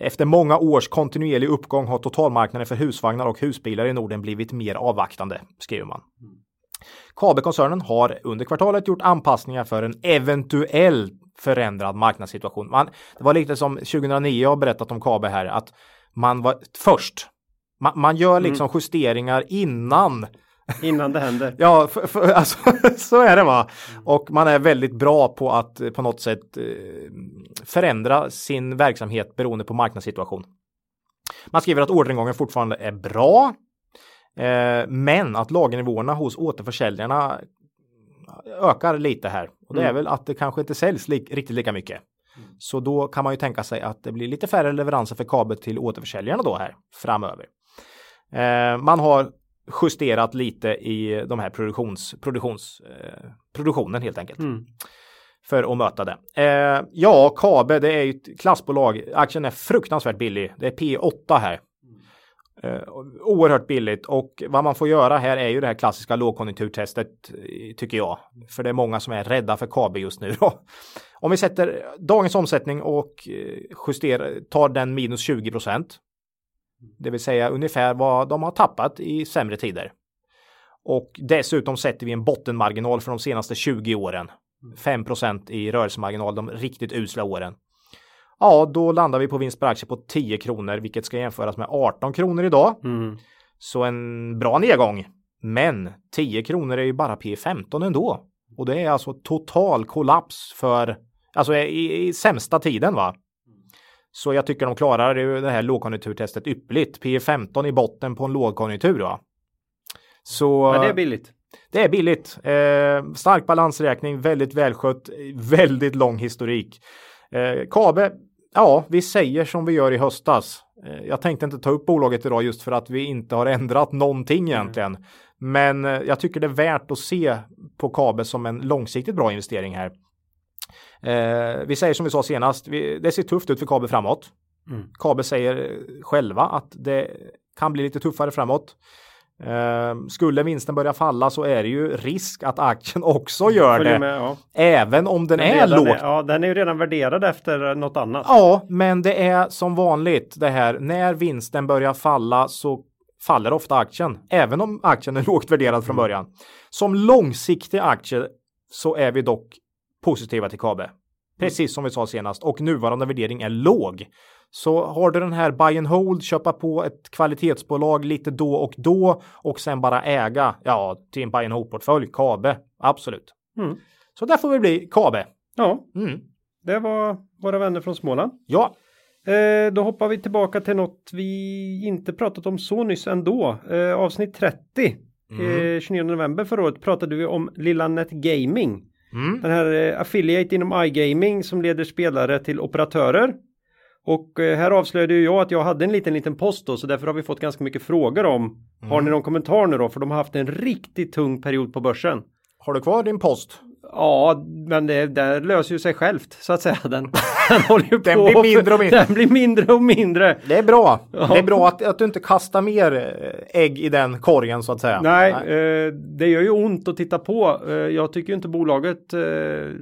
Efter många års kontinuerlig uppgång har totalmarknaden för husvagnar och husbilar i Norden blivit mer avvaktande, skriver man. Kabelkoncernen har under kvartalet gjort anpassningar för en eventuell förändrad marknadssituation. Man, det var lite som 2009 jag har berättat om Kabe här, att man var först. Man, man gör liksom mm. justeringar innan Innan det händer. [LAUGHS] ja, för, för, alltså, [LAUGHS] så är det va. Och man är väldigt bra på att eh, på något sätt eh, förändra sin verksamhet beroende på marknadssituation. Man skriver att orderingången fortfarande är bra, eh, men att lagernivåerna hos återförsäljarna ökar lite här. Och det är mm. väl att det kanske inte säljs li riktigt lika mycket. Mm. Så då kan man ju tänka sig att det blir lite färre leveranser för kabel till återförsäljarna då här framöver. Eh, man har justerat lite i de här produktions, produktions, eh, produktionen helt enkelt. Mm. För att möta det. Eh, ja, Kabe, det är ju ett klassbolag. Aktien är fruktansvärt billig. Det är P8 här. Eh, oerhört billigt och vad man får göra här är ju det här klassiska lågkonjunkturtestet eh, tycker jag. För det är många som är rädda för KB just nu. Då. Om vi sätter dagens omsättning och eh, justerar, tar den minus 20 procent det vill säga ungefär vad de har tappat i sämre tider. Och dessutom sätter vi en bottenmarginal för de senaste 20 åren. 5% i rörelsemarginal de riktigt usla åren. Ja, då landar vi på vinst per aktie på 10 kronor, vilket ska jämföras med 18 kronor idag. Mm. Så en bra nedgång. Men 10 kronor är ju bara P15 ändå. Och det är alltså total kollaps för, alltså i, i sämsta tiden va. Så jag tycker de klarar det här lågkonjunkturtestet ypperligt. P 15 i botten på en lågkonjunktur. Va? Så ja, det är billigt. Det är billigt. Eh, stark balansräkning, väldigt välskött, väldigt lång historik. Eh, Kabe, ja, vi säger som vi gör i höstas. Eh, jag tänkte inte ta upp bolaget idag just för att vi inte har ändrat någonting egentligen. Mm. Men eh, jag tycker det är värt att se på Kabe som en långsiktigt bra investering här. Eh, vi säger som vi sa senast, vi, det ser tufft ut för Kabe framåt. Mm. Kabe säger själva att det kan bli lite tuffare framåt. Uh, skulle vinsten börja falla så är det ju risk att aktien [LAUGHS] också gör det. Med, ja. Även om den, den är låg. ja, den är ju redan värderad efter något annat. Ja, men det är som vanligt det här när vinsten börjar falla så faller ofta aktien. Även om aktien är [LAUGHS] lågt värderad från mm. början. Som långsiktig aktie så är vi dock positiva till KABE. Precis som vi sa senast och nuvarande värdering är låg. Så har du den här buy and hold, köpa på ett kvalitetsbolag lite då och då och sen bara äga, ja, till en buy and hold portfölj, KABE, absolut. Mm. Så där får vi bli KABE. Ja, mm. det var våra vänner från Småland. Ja. Eh, då hoppar vi tillbaka till något vi inte pratat om så nyss ändå. Eh, avsnitt 30. Mm. Eh, 29 november förra året pratade vi om Lilla Net Gaming. Mm. Den här eh, affiliate inom iGaming som leder spelare till operatörer. Och eh, här avslöjade ju jag att jag hade en liten liten post då så därför har vi fått ganska mycket frågor om. Mm. Har ni någon kommentar nu då? För de har haft en riktigt tung period på börsen. Har du kvar din post? Ja, men det, det löser ju sig självt så att säga. Den, [LAUGHS] den håller ju den på. Blir mindre och mindre. Den blir mindre och mindre. Det är bra. Ja. Det är bra att, att du inte kastar mer eh, ägg i den korgen så att säga. Nej, Nej. Eh, det gör ju ont att titta på. Eh, jag tycker inte bolaget. Eh,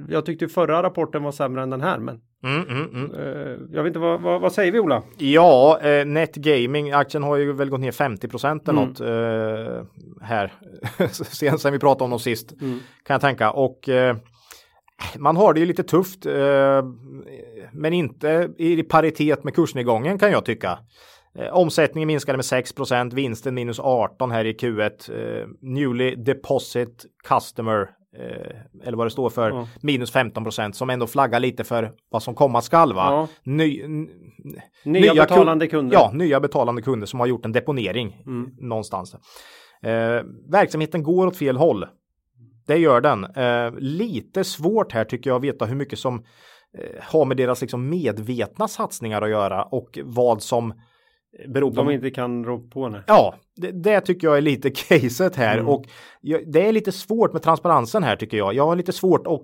jag tyckte förra rapporten var sämre än den här, men Mm, mm, mm. Eh, jag vet inte, vad, vad, vad, säger vi Ola? Ja, eh, Net Gaming, aktien har ju väl gått ner 50 procent eller mm. något eh, här [LAUGHS] sen, sen vi pratade om dem sist. Mm. Kan jag tänka. Och eh, man har det ju lite tufft, eh, men inte i paritet med kursnedgången kan jag tycka. Eh, omsättningen minskade med 6% vinsten minus 18 här i Q1. Eh, newly deposit customer eh, eller vad det står för, ja. minus 15 procent som ändå flaggar lite för vad som komma skall. Va? Ja. Ny, nya, betalande kunder. Ja, nya betalande kunder som har gjort en deponering mm. någonstans. Eh, verksamheten går åt fel håll. Det gör den. Eh, lite svårt här tycker jag att veta hur mycket som har med deras liksom medvetna satsningar att göra och vad som beror på. De inte kan rå på det. Ja, det, det, tycker jag är lite [LAUGHS] caset här mm. och jag, det är lite svårt med transparensen här tycker jag. Jag har lite svårt att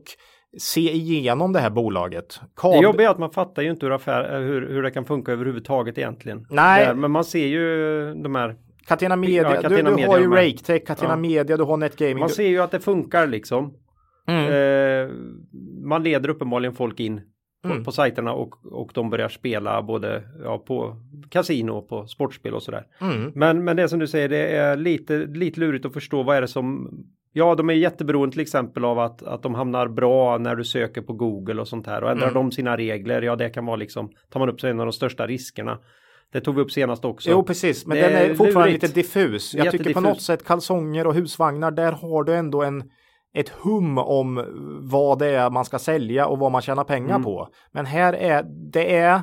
se igenom det här bolaget. Kab... Det jobbiga är att man fattar ju inte hur, affär, hur, hur det kan funka överhuvudtaget egentligen. Nej. Där, men man ser ju de här Catena Media, ja, Catena du, du har ju RakeTech, Catena ja. Media, du har NetGaming. Man ser ju att det funkar liksom. Mm. Eh, man leder uppenbarligen folk in på, mm. på sajterna och, och de börjar spela både ja, på kasino och på sportspel och sådär. Mm. Men, men det som du säger, det är lite, lite lurigt att förstå vad är det som Ja, de är jätteberoende till exempel av att, att de hamnar bra när du söker på Google och sånt här och ändrar mm. de sina regler. Ja, det kan vara liksom tar man upp sig en av de största riskerna. Det tog vi upp senast också. Jo, precis, men det den är fortfarande lurigt. lite diffus. Jag tycker på något sätt kalsonger och husvagnar, där har du ändå en ett hum om vad det är man ska sälja och vad man tjänar pengar mm. på. Men här är det är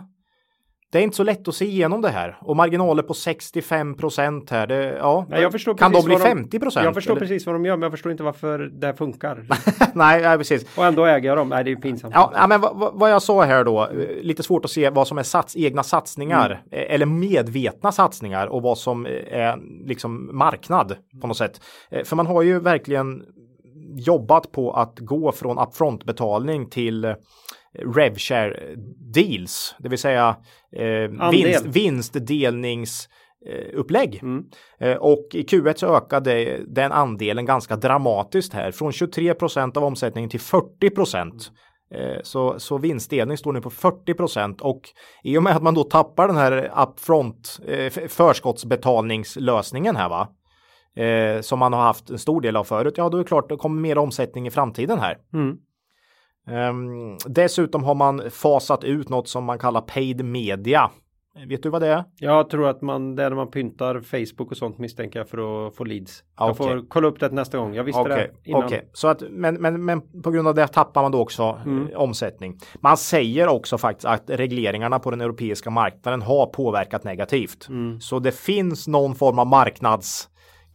det är inte så lätt att se igenom det här och marginaler på 65 procent här. Det, ja, Nej, jag förstår kan de bli 50 procent? Jag förstår eller? precis vad de gör, men jag förstår inte varför det funkar. [LAUGHS] nej, nej, precis. Och ändå äger jag dem. Nej, det är ju pinsamt. Ja, ja men vad, vad, jag sa här då, lite svårt att se vad som är sats, egna satsningar mm. Eh, eller medvetna satsningar och vad som är liksom marknad på något sätt. Eh, för man har ju verkligen jobbat på att gå från upfront betalning till eh, RevShare deals, det vill säga eh, vinst, vinstdelnings upplägg. Mm. Eh, och i Q1 så ökade den andelen ganska dramatiskt här från 23% av omsättningen till 40 mm. Så, så vinstdelning står nu på 40 och i och med att man då tappar den här upfront förskottsbetalningslösningen här va eh, som man har haft en stor del av förut, ja då är det klart det kommer mer omsättning i framtiden här. Mm. Um, dessutom har man fasat ut något som man kallar paid media. Vet du vad det är? Jag tror att man, det är när man pyntar Facebook och sånt misstänker jag för att få leads. Okay. Jag får kolla upp det nästa gång. Jag visste okay. det innan. Okay. så att men, men, men på grund av det tappar man då också mm. eh, omsättning. Man säger också faktiskt att regleringarna på den europeiska marknaden har påverkat negativt. Mm. Så det finns någon form av marknads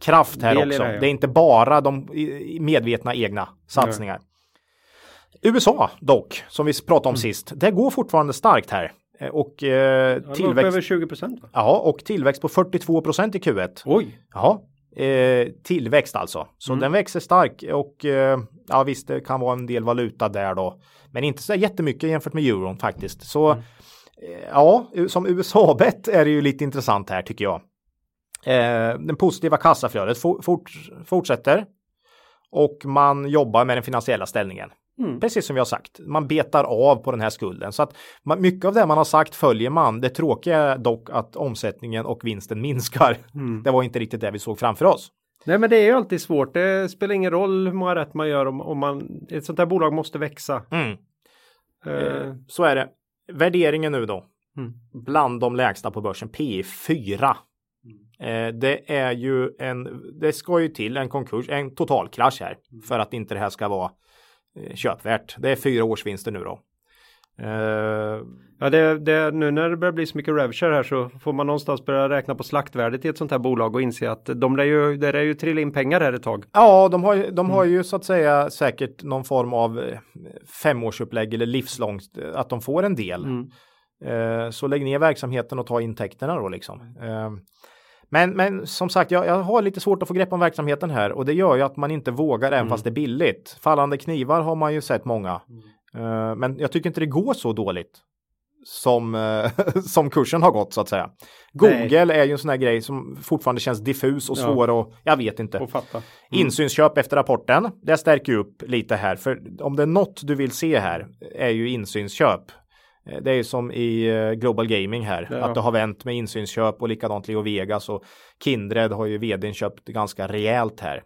kraft här också. Det, ja. det, är inte bara de medvetna egna satsningar. Nej. USA dock, som vi pratade om mm. sist, det går fortfarande starkt här. Eh, och eh, tillväxt. över 20 procent. Ja, och tillväxt på 42 procent i Q1. Oj! Ja, eh, tillväxt alltså. Så mm. den växer starkt och eh, ja visst, det kan vara en del valuta där då. Men inte så jättemycket jämfört med euron faktiskt. Så mm. eh, ja, som USA-bett är det ju lite intressant här tycker jag. Eh, den positiva kassaflödet fort, fortsätter och man jobbar med den finansiella ställningen. Mm. Precis som vi har sagt, man betar av på den här skulden. Så att man, mycket av det man har sagt följer man. Det tråkiga är dock att omsättningen och vinsten [LAUGHS] minskar. Mm. Det var inte riktigt det vi såg framför oss. Nej men det är ju alltid svårt. Det spelar ingen roll hur många rätt man gör om, om man, ett sånt här bolag måste växa. Mm. Uh. Så är det. Värderingen nu då. Mm. Bland de lägsta på börsen, P 4. Eh, det är ju en, det ska ju till en konkurs, en totalkrasch här mm. för att inte det här ska vara eh, köpvärt. Det är fyra årsvinster nu då. Uh, ja, det, det, nu när det börjar bli så mycket revshare här så får man någonstans börja räkna på slaktvärdet i ett sånt här bolag och inse att de lär ju, det är ju trilla in pengar här ett tag. Ja, de har, de har mm. ju så att säga säkert någon form av femårsupplägg eller livslångt att de får en del. Mm. Uh, så lägg ner verksamheten och ta intäkterna då liksom. Uh, men, men som sagt, jag, jag, har lite svårt att få grepp om verksamheten här och det gör ju att man inte vågar även mm. fast det är billigt. Fallande knivar har man ju sett många. Mm. Uh, men jag tycker inte det går så dåligt som, uh, [LAUGHS] som kursen har gått så att säga. Google Nej. är ju en sån här grej som fortfarande känns diffus och svår ja. och jag vet inte. Mm. Insynsköp efter rapporten, det stärker ju upp lite här. För om det är något du vill se här är ju insynsköp. Eh, det är ju som i eh, Global Gaming här, ja. att det har vänt med insynsköp och likadant Leo Vegas och Kindred har ju vdn köpt ganska rejält här.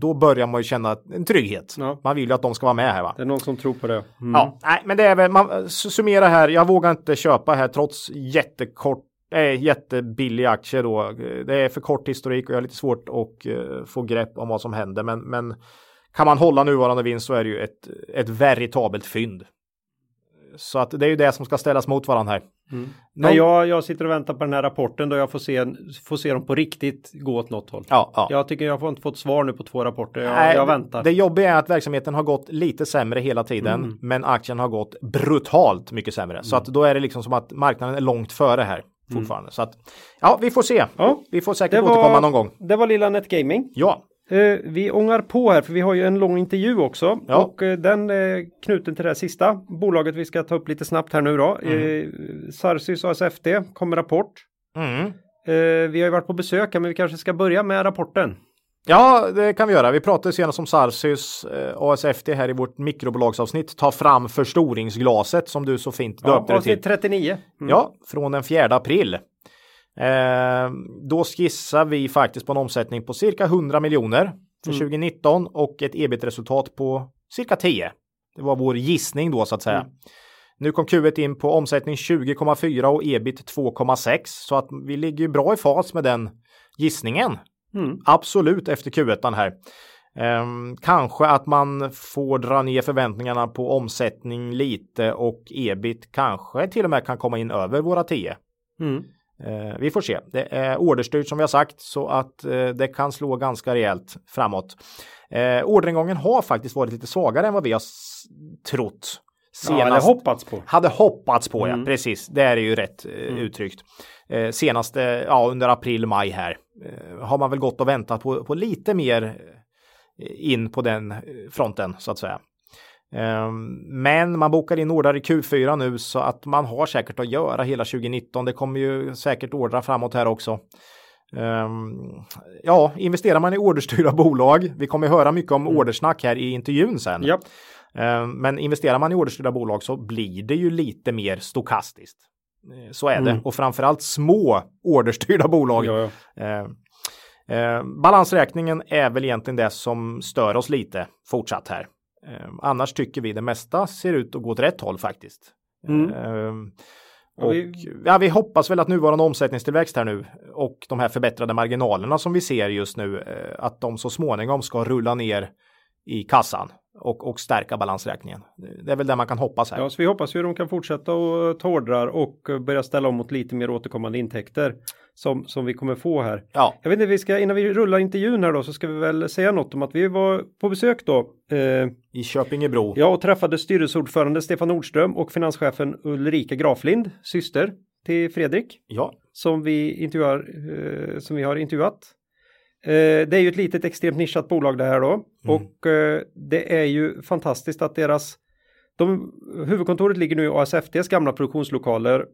Då börjar man ju känna en trygghet. Ja. Man vill ju att de ska vara med här va. Det är någon som tror på det. Mm. Ja, nej, men det är väl, man summerar här, jag vågar inte köpa här trots jättekort äh, jättebillig aktie då. Det är för kort historik och jag har lite svårt att få grepp om vad som händer. Men, men kan man hålla nuvarande vinst så är det ju ett, ett veritabelt fynd. Så att det är ju det som ska ställas mot varandra här. Mm. Nej, jag, jag sitter och väntar på den här rapporten då jag får se, får se dem på riktigt gå åt något håll. Ja, ja. Jag tycker jag får inte fått svar nu på två rapporter. Jag, Nej, jag väntar. Det jobbiga är att verksamheten har gått lite sämre hela tiden, mm. men aktien har gått brutalt mycket sämre. Mm. Så att då är det liksom som att marknaden är långt före här fortfarande. Mm. Så att ja, vi får se. Ja, vi får säkert var, återkomma någon gång. Det var lilla NetGaming. Ja. Eh, vi ångar på här för vi har ju en lång intervju också Ja. och eh, den är knuten till det sista bolaget vi ska ta upp lite snabbt här nu då. Mm. Eh, Sarsis ASFD kommer rapport. Mm. Eh, vi har ju varit på besök här men vi kanske ska börja med rapporten. Ja, det kan vi göra. Vi pratade senast om Sarsys eh, ASFD här i vårt mikrobolagsavsnitt. Ta fram förstoringsglaset som du så fint Ja, döpte det till. avsnitt 39. Mm. Ja, från den 4 april. Eh, då skissar vi faktiskt på en omsättning på cirka 100 miljoner för Mm. 2019 och ett ebit-resultat på cirka 10. Det var vår gissning då så att säga. Mm. Nu kom Q1 in på omsättning 20,4 och ebit 2,6 så att vi ligger bra i fas med den gissningen. Mm. Absolut efter Q1 här. Ehm, kanske att man får dra ner förväntningarna på omsättning lite och ebit kanske till och med kan komma in över våra 10. Mm. Eh, vi får se. Det är orderstyrt som vi har sagt så att eh, det kan slå ganska rejält framåt. Eh, orderingången har faktiskt varit lite svagare än vad vi har trott. Ja, eller hoppats på. Hade hoppats på Mm. ja, precis. Det är ju rätt eh, uttryckt. Eh, senaste, ja under april, maj här eh, har man väl gått och väntat på, på lite mer in på den fronten så att säga. Ehm, Men man bokar in ordrar i Q4 nu så att man har säkert att göra hela 2019. Det kommer ju säkert ordra framåt här också. Ehm, ja, investerar man i orderstyrda [LAUGHS] bolag, vi kommer höra mycket om ordersnack här i intervjun sen. Ja. Eh, Men investerar man i orderstyrda bolag så blir det ju lite mer stokastiskt. Eh, Så är det. Mm. Och framförallt små orderstyrda bolag. Ja, ja. Balansräkningen är väl egentligen det som stör oss lite fortsatt här. Eh, annars tycker vi det mesta ser ut att gå åt rätt håll faktiskt. Mm. Eh, Ja, och, vi- ja, vi hoppas väl att nuvarande omsättningstillväxt här nu och de här förbättrade marginalerna som vi ser just nu, eh, att de så småningom ska rulla ner i kassan och, och stärka balansräkningen. Det är väl det man kan hoppas här. Ja, så vi hoppas ju att de kan fortsätta och ta ordrar och eh, börja ställa om mot lite mer återkommande intäkter som, som vi kommer få här. Ja, Jag vet inte, vi ska, innan vi rullar intervjun här då så ska vi väl säga något om att vi var på besök då. Eh, i Köpingebro. ja, och träffade styrelseordförande Stefan Nordström och finanschefen Ulrika Graflind, syster till Fredrik, Ja, som vi intervjuar, eh, som vi har intervjuat. Eh, det är ju ett litet extremt nischat bolag det här då och eh, det är ju fantastiskt att deras de, huvudkontoret ligger nu i ASFDs gamla produktionslokaler.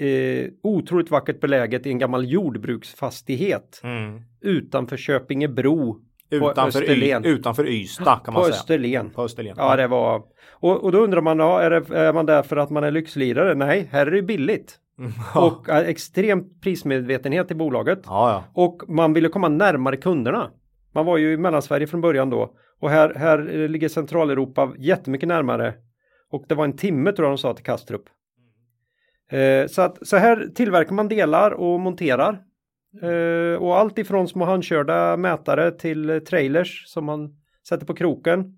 Eh, otroligt vackert beläget i en gammal jordbruksfastighet mm. utanför Köpingebro utanför, y, utanför Ystad kan på man säga. Österlen. På Österlen. Ja, det var och, och då undrar man, ja, är, det, är man där för att man är lyxlirare? Nej, här är det billigt Mm. [LAUGHS] ja. och eh, extremt prismedvetenhet i bolaget. ja, ja. Och man ville komma närmare kunderna. Man var ju i Mellansverige från början då. Och här, här eh, ligger Centraleuropa jättemycket närmare. Och det var en timme tror jag de sa till Kastrup. Eh, så, att, så här tillverkar man delar och monterar. Eh, och allt ifrån små handkörda mätare till eh, trailers som man sätter på kroken.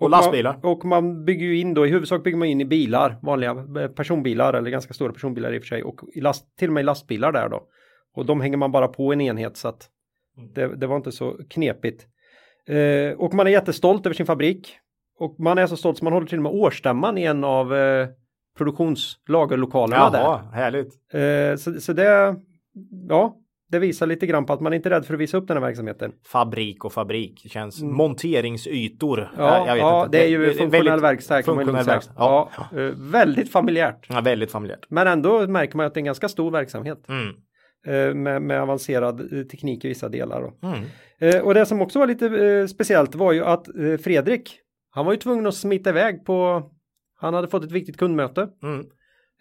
Och lastbilar. Man, och man bygger ju in då, i huvudsak bygger man in i bilar, vanliga eh, personbilar eller ganska stora personbilar i och för sig. Och last, till och med lastbilar där då. Och de hänger man bara på en enhet så att det, det var inte så knepigt. Eh, och man är jättestolt över sin fabrik. Och man är så stolt så man håller till och med årsstämman i en av eh, produktionslagerlokalerna där. Jaha, härligt. Eh, så, så det, ja, det visar lite grann på att man inte är rädd för att visa upp den här verksamheten. Fabrik och fabrik. Det känns monteringsytor. Mm. Ja, jag vet ja det är ju funktionell väldigt verkstad funktionell verkstad. Ja, Ja. eh, väldigt familjärt. ja, väldigt familjärt. Men ändå märker man att det är en ganska stor verksamhet. Mm. eh, Med, med avancerad eh, teknik i vissa delar. Mm. Och det som också var lite speciellt var ju att Fredrik, han var ju tvungen att smita iväg på, han hade fått ett viktigt kundmöte.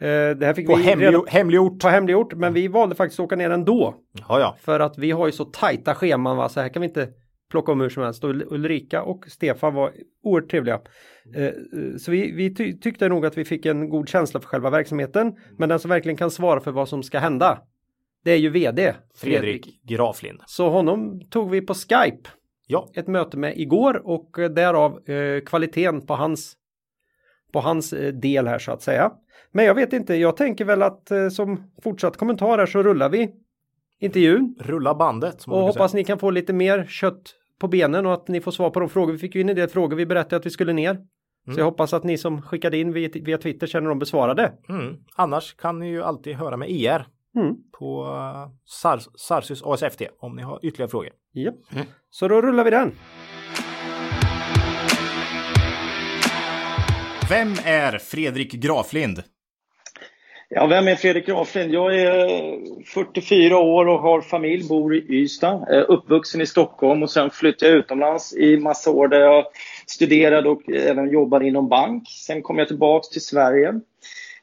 Eh, det här fick På vi hemlig, redan hemliggjort. på hemlig ort, men vi valde faktiskt att åka ner ändå. Ja, ja. För att vi har ju så tajta scheman, va? så här kan vi inte plocka om hur som helst. Och Ulrika och Stefan var oerhört trevliga. Eh, eh, så vi, vi ty- tyckte nog att vi fick en god känsla för själva verksamheten. Men den som verkligen kan svara för vad som ska hända, det är ju vd Fredrik Graflind. Så honom tog vi på Skype Ja. ett möte med igår och därav eh, kvaliteten på hans på hans del här så att säga. Men jag vet inte, jag tänker väl att eh, som fortsatt kommentar här så rullar vi intervjun Rulla bandet. som och hoppas ni kan få lite mer kött på benen och att ni får svar på de frågor. Vi fick ju in en del frågor, vi berättade att vi skulle ner. Så jag hoppas att ni som skickade in via, via Twitter känner dem besvarade. säga. Mm. Annars kan ni ju alltid höra med IR mm. på uh, Sars Sarsus ASFT om ni har ytterligare frågor. Ja. Mm. Så då rullar vi den. Vem är Fredrik Graflind? Ja, vem är Fredrik Graflind? Jag är eh, 44 år och har familj, bor i Ystad, uppvuxen i Stockholm och sen flyttade jag utomlands i massa år där jag studerade och även jobbade inom bank. Sen kom jag tillbaks till Sverige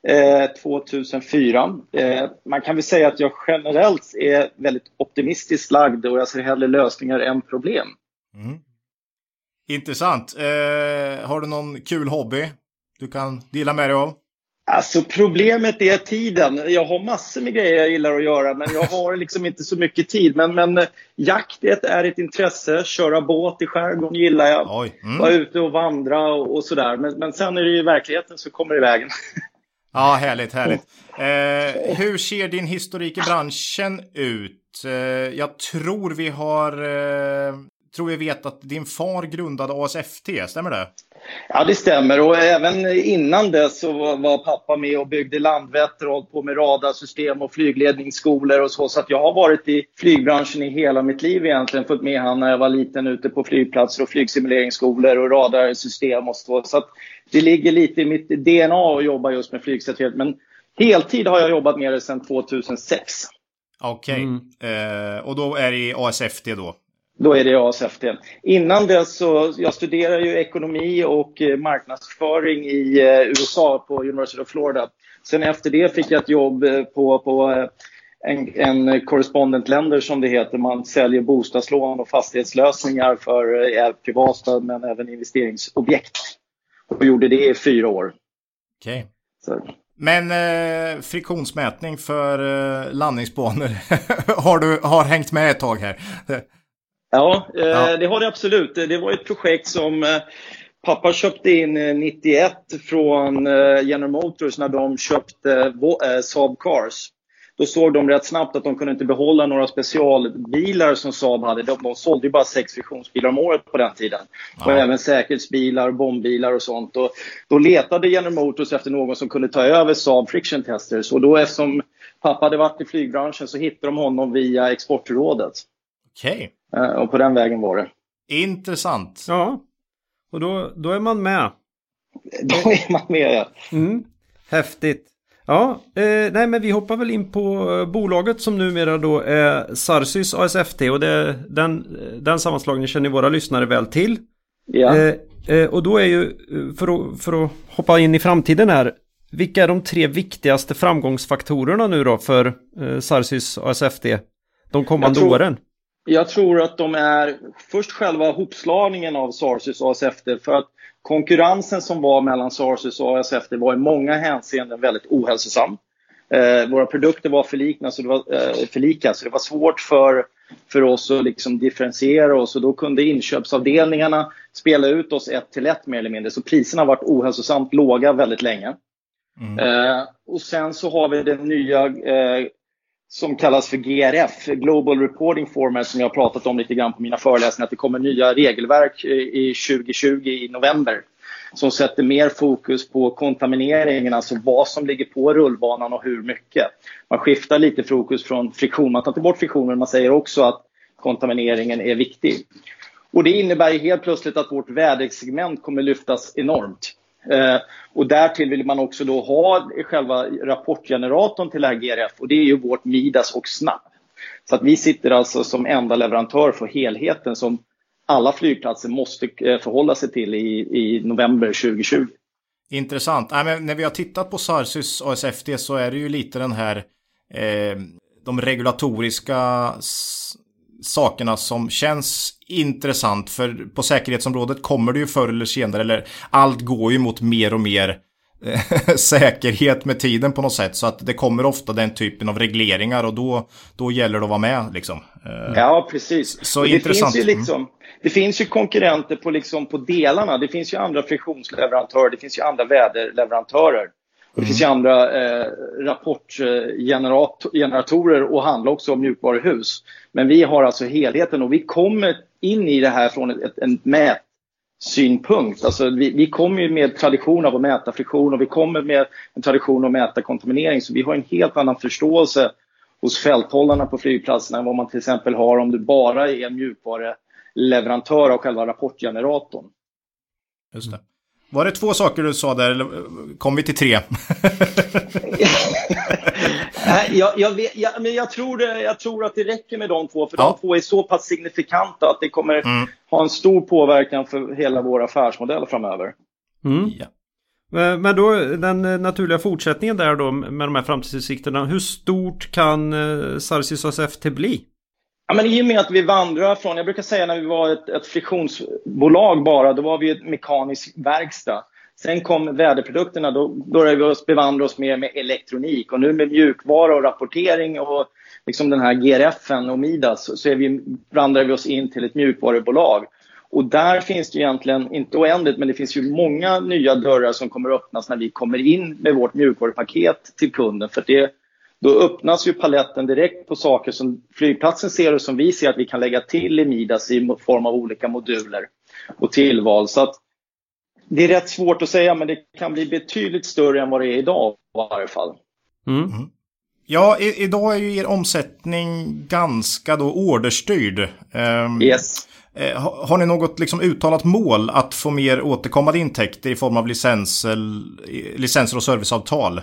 eh, 2004. Eh, man kan väl säga att jag generellt är väldigt optimistiskt lagd och jag ser hellre lösningar än problem. Mm. Intressant. Eh, har du någon kul hobby du kan dela med dig av? Alltså problemet är tiden. Jag har massor med grejer jag gillar att göra men jag har liksom inte så mycket tid. Men, men eh, jakt är ett intresse. Köra båt i skärgården gillar jag. Mm. Vara ute och vandra och, och sådär. Men, men sen är det ju verkligheten som kommer i vägen. [LAUGHS] Ja, härligt, härligt. Eh, hur ser din historik i branschen ut? Eh, jag tror vi har, eh, tror vi vet att din far grundade ASFT, stämmer det? Ja, det stämmer. Och även innan det så var pappa med och byggde Landvetter och hållit på med radarsystem och flygledningsskolor och så. Så att jag har varit i flygbranschen i hela mitt liv egentligen. Följt med han när jag var liten ute på flygplatser och flygsimuleringsskolor och radarsystem och så. Så att det ligger lite i mitt DNA att jobba just med flygsäkerhet. Men heltid har jag jobbat med det sedan 2006. Okej, okay. mm. eh, och då är det ASFT då? Då är det ASFT. Innan dess så, jag studerade ju ekonomi och eh, marknadsföring i eh, USA på University of Florida. Sen efter det fick jag ett jobb eh, på, på en, en correspondent lender som det heter. Man säljer bostadslån och fastighetslösningar för eh, privata men även investeringsobjekt. Och gjorde det i fyra år. Okej. Okay. Men eh, friktionsmätning för eh, landningsbanor [LAUGHS] har du har hängt med ett tag här. Ja, eh, ja, det har det absolut. Det var ett projekt som eh, pappa köpte in 91 eh, från General Motors när de köpte Saab Cars. Då såg de rätt snabbt att de kunde inte behålla några specialbilar som Saab hade. De, de sålde ju bara sex friktionsbilar om året på den tiden. Ja. Och även säkerhetsbilar, bombbilar och sånt. Och då letade General Motors efter någon som kunde ta över Saab Friction Testers. Och då eftersom pappa hade varit i flygbranschen så hittade de honom via Exportrådet. Okej. Okay. Eh, och på den vägen var det. Intressant. Ja. Och då, då är man med. Då är man med ja. Mm. Häftigt. Ja, eh, nej men vi hoppar väl in på eh, bolaget som numera då är Sarsys ASFT och det, den, den sammanslagningen känner våra lyssnare väl till. Ja. Eh, eh, och då är ju, eh, för att, för att hoppa in i framtiden här, vilka är de tre viktigaste framgångsfaktorerna nu då för eh, Sarsys ASFT de kommande tror, åren? Jag tror att de är först själva hopslagningen av Sarsus och ASFT för att konkurrensen som var mellan Sarsus och ASFT var i många hänseenden väldigt ohälsosam. Eh, våra produkter var förlikna, så det var, eh, förlika, så det var svårt för, för oss att liksom differentiera oss och då kunde inköpsavdelningarna spela ut oss ett till ett mer eller mindre. Så priserna har varit ohälsosamt låga väldigt länge. Mm. Eh, och sen så har vi den nya eh, som kallas för GRF, Global Reporting Format, som jag har pratat om lite grann på mina föreläsningar, att det kommer nya regelverk i 2020 i november som sätter mer fokus på kontamineringen, alltså vad som ligger på rullbanan och hur mycket. Man skiftar lite fokus från friktion, man tar inte bort friktionen, men man säger också att kontamineringen är viktig. Och det innebär helt plötsligt att vårt vädersegment kommer lyftas enormt. Eh, och därtill vill man också då ha själva rapportgeneratorn till det här GRF och det är ju vårt Midas och Snap. Så att vi sitter alltså som enda leverantör för helheten som alla flygplatser måste eh, förhålla sig till i, i november 2020. Intressant. Äh, men när vi har tittat på Sarsys ASFD så är det ju lite den här eh, de regulatoriska sakerna som känns intressant. För på säkerhetsområdet kommer det ju förr eller senare, eller allt går ju mot mer och mer eh, [LAUGHS] säkerhet med tiden på något sätt. Så att det kommer ofta den typen av regleringar och då, då gäller det att vara med. Liksom. Eh, ja, precis. Så det intressant. Finns ju liksom, mm. det finns ju konkurrenter på, liksom, på delarna. Det finns ju andra friktionsleverantörer, det finns ju andra väderleverantörer. Och det finns ju mm. andra eh, rapportgeneratorer att handla också om mjukvaruhus. Men vi har alltså helheten och vi kommer in i det här från ett, en mätsynpunkt. Alltså vi, vi kommer ju med tradition av att mäta friktion och vi kommer med en tradition att mäta kontaminering. Så vi har en helt annan förståelse hos fälthållarna på flygplatserna än vad man till exempel har om du bara är en mjukvaruleverantör av själva rapportgeneratorn. Just det. Var det två saker du sa där eller kom vi till tre? [LAUGHS] jag, jag, vet, jag, men jag, tror det, jag tror att det räcker med de två, för ja. de två är så pass signifikanta att det kommer mm. ha en stor påverkan för hela vår affärsmodell framöver. Mm. Ja. Men då den naturliga fortsättningen där då med de här framtidsutsikterna. Hur stort kan eh, Sarsis ASFT bli? Ja, men I och med att vi vandrar från, jag brukar säga när vi var ett, ett friktionsbolag bara, då var vi ett mekanisk verkstad. Sen kom väderprodukterna, då började vi oss bevandra oss mer med elektronik och nu med mjukvara och rapportering och liksom den här GRFen och Midas så är vi, vandrar vi oss in till ett mjukvarubolag. Och där finns det egentligen, inte oändligt, men det finns ju många nya dörrar som kommer öppnas när vi kommer in med vårt mjukvarupaket till kunden. För det, då öppnas ju paletten direkt på saker som flygplatsen ser och som vi ser att vi kan lägga till i Midas i form av olika moduler och tillval. Så att det är rätt svårt att säga, men det kan bli betydligt större än vad det är idag i varje fall. Mm. Mm. Ja, i, idag är ju er omsättning ganska då orderstyrd. Um, yes. Eh, har ni något liksom uttalat mål att få mer återkommande intäkter i form av licens, licenser och serviceavtal?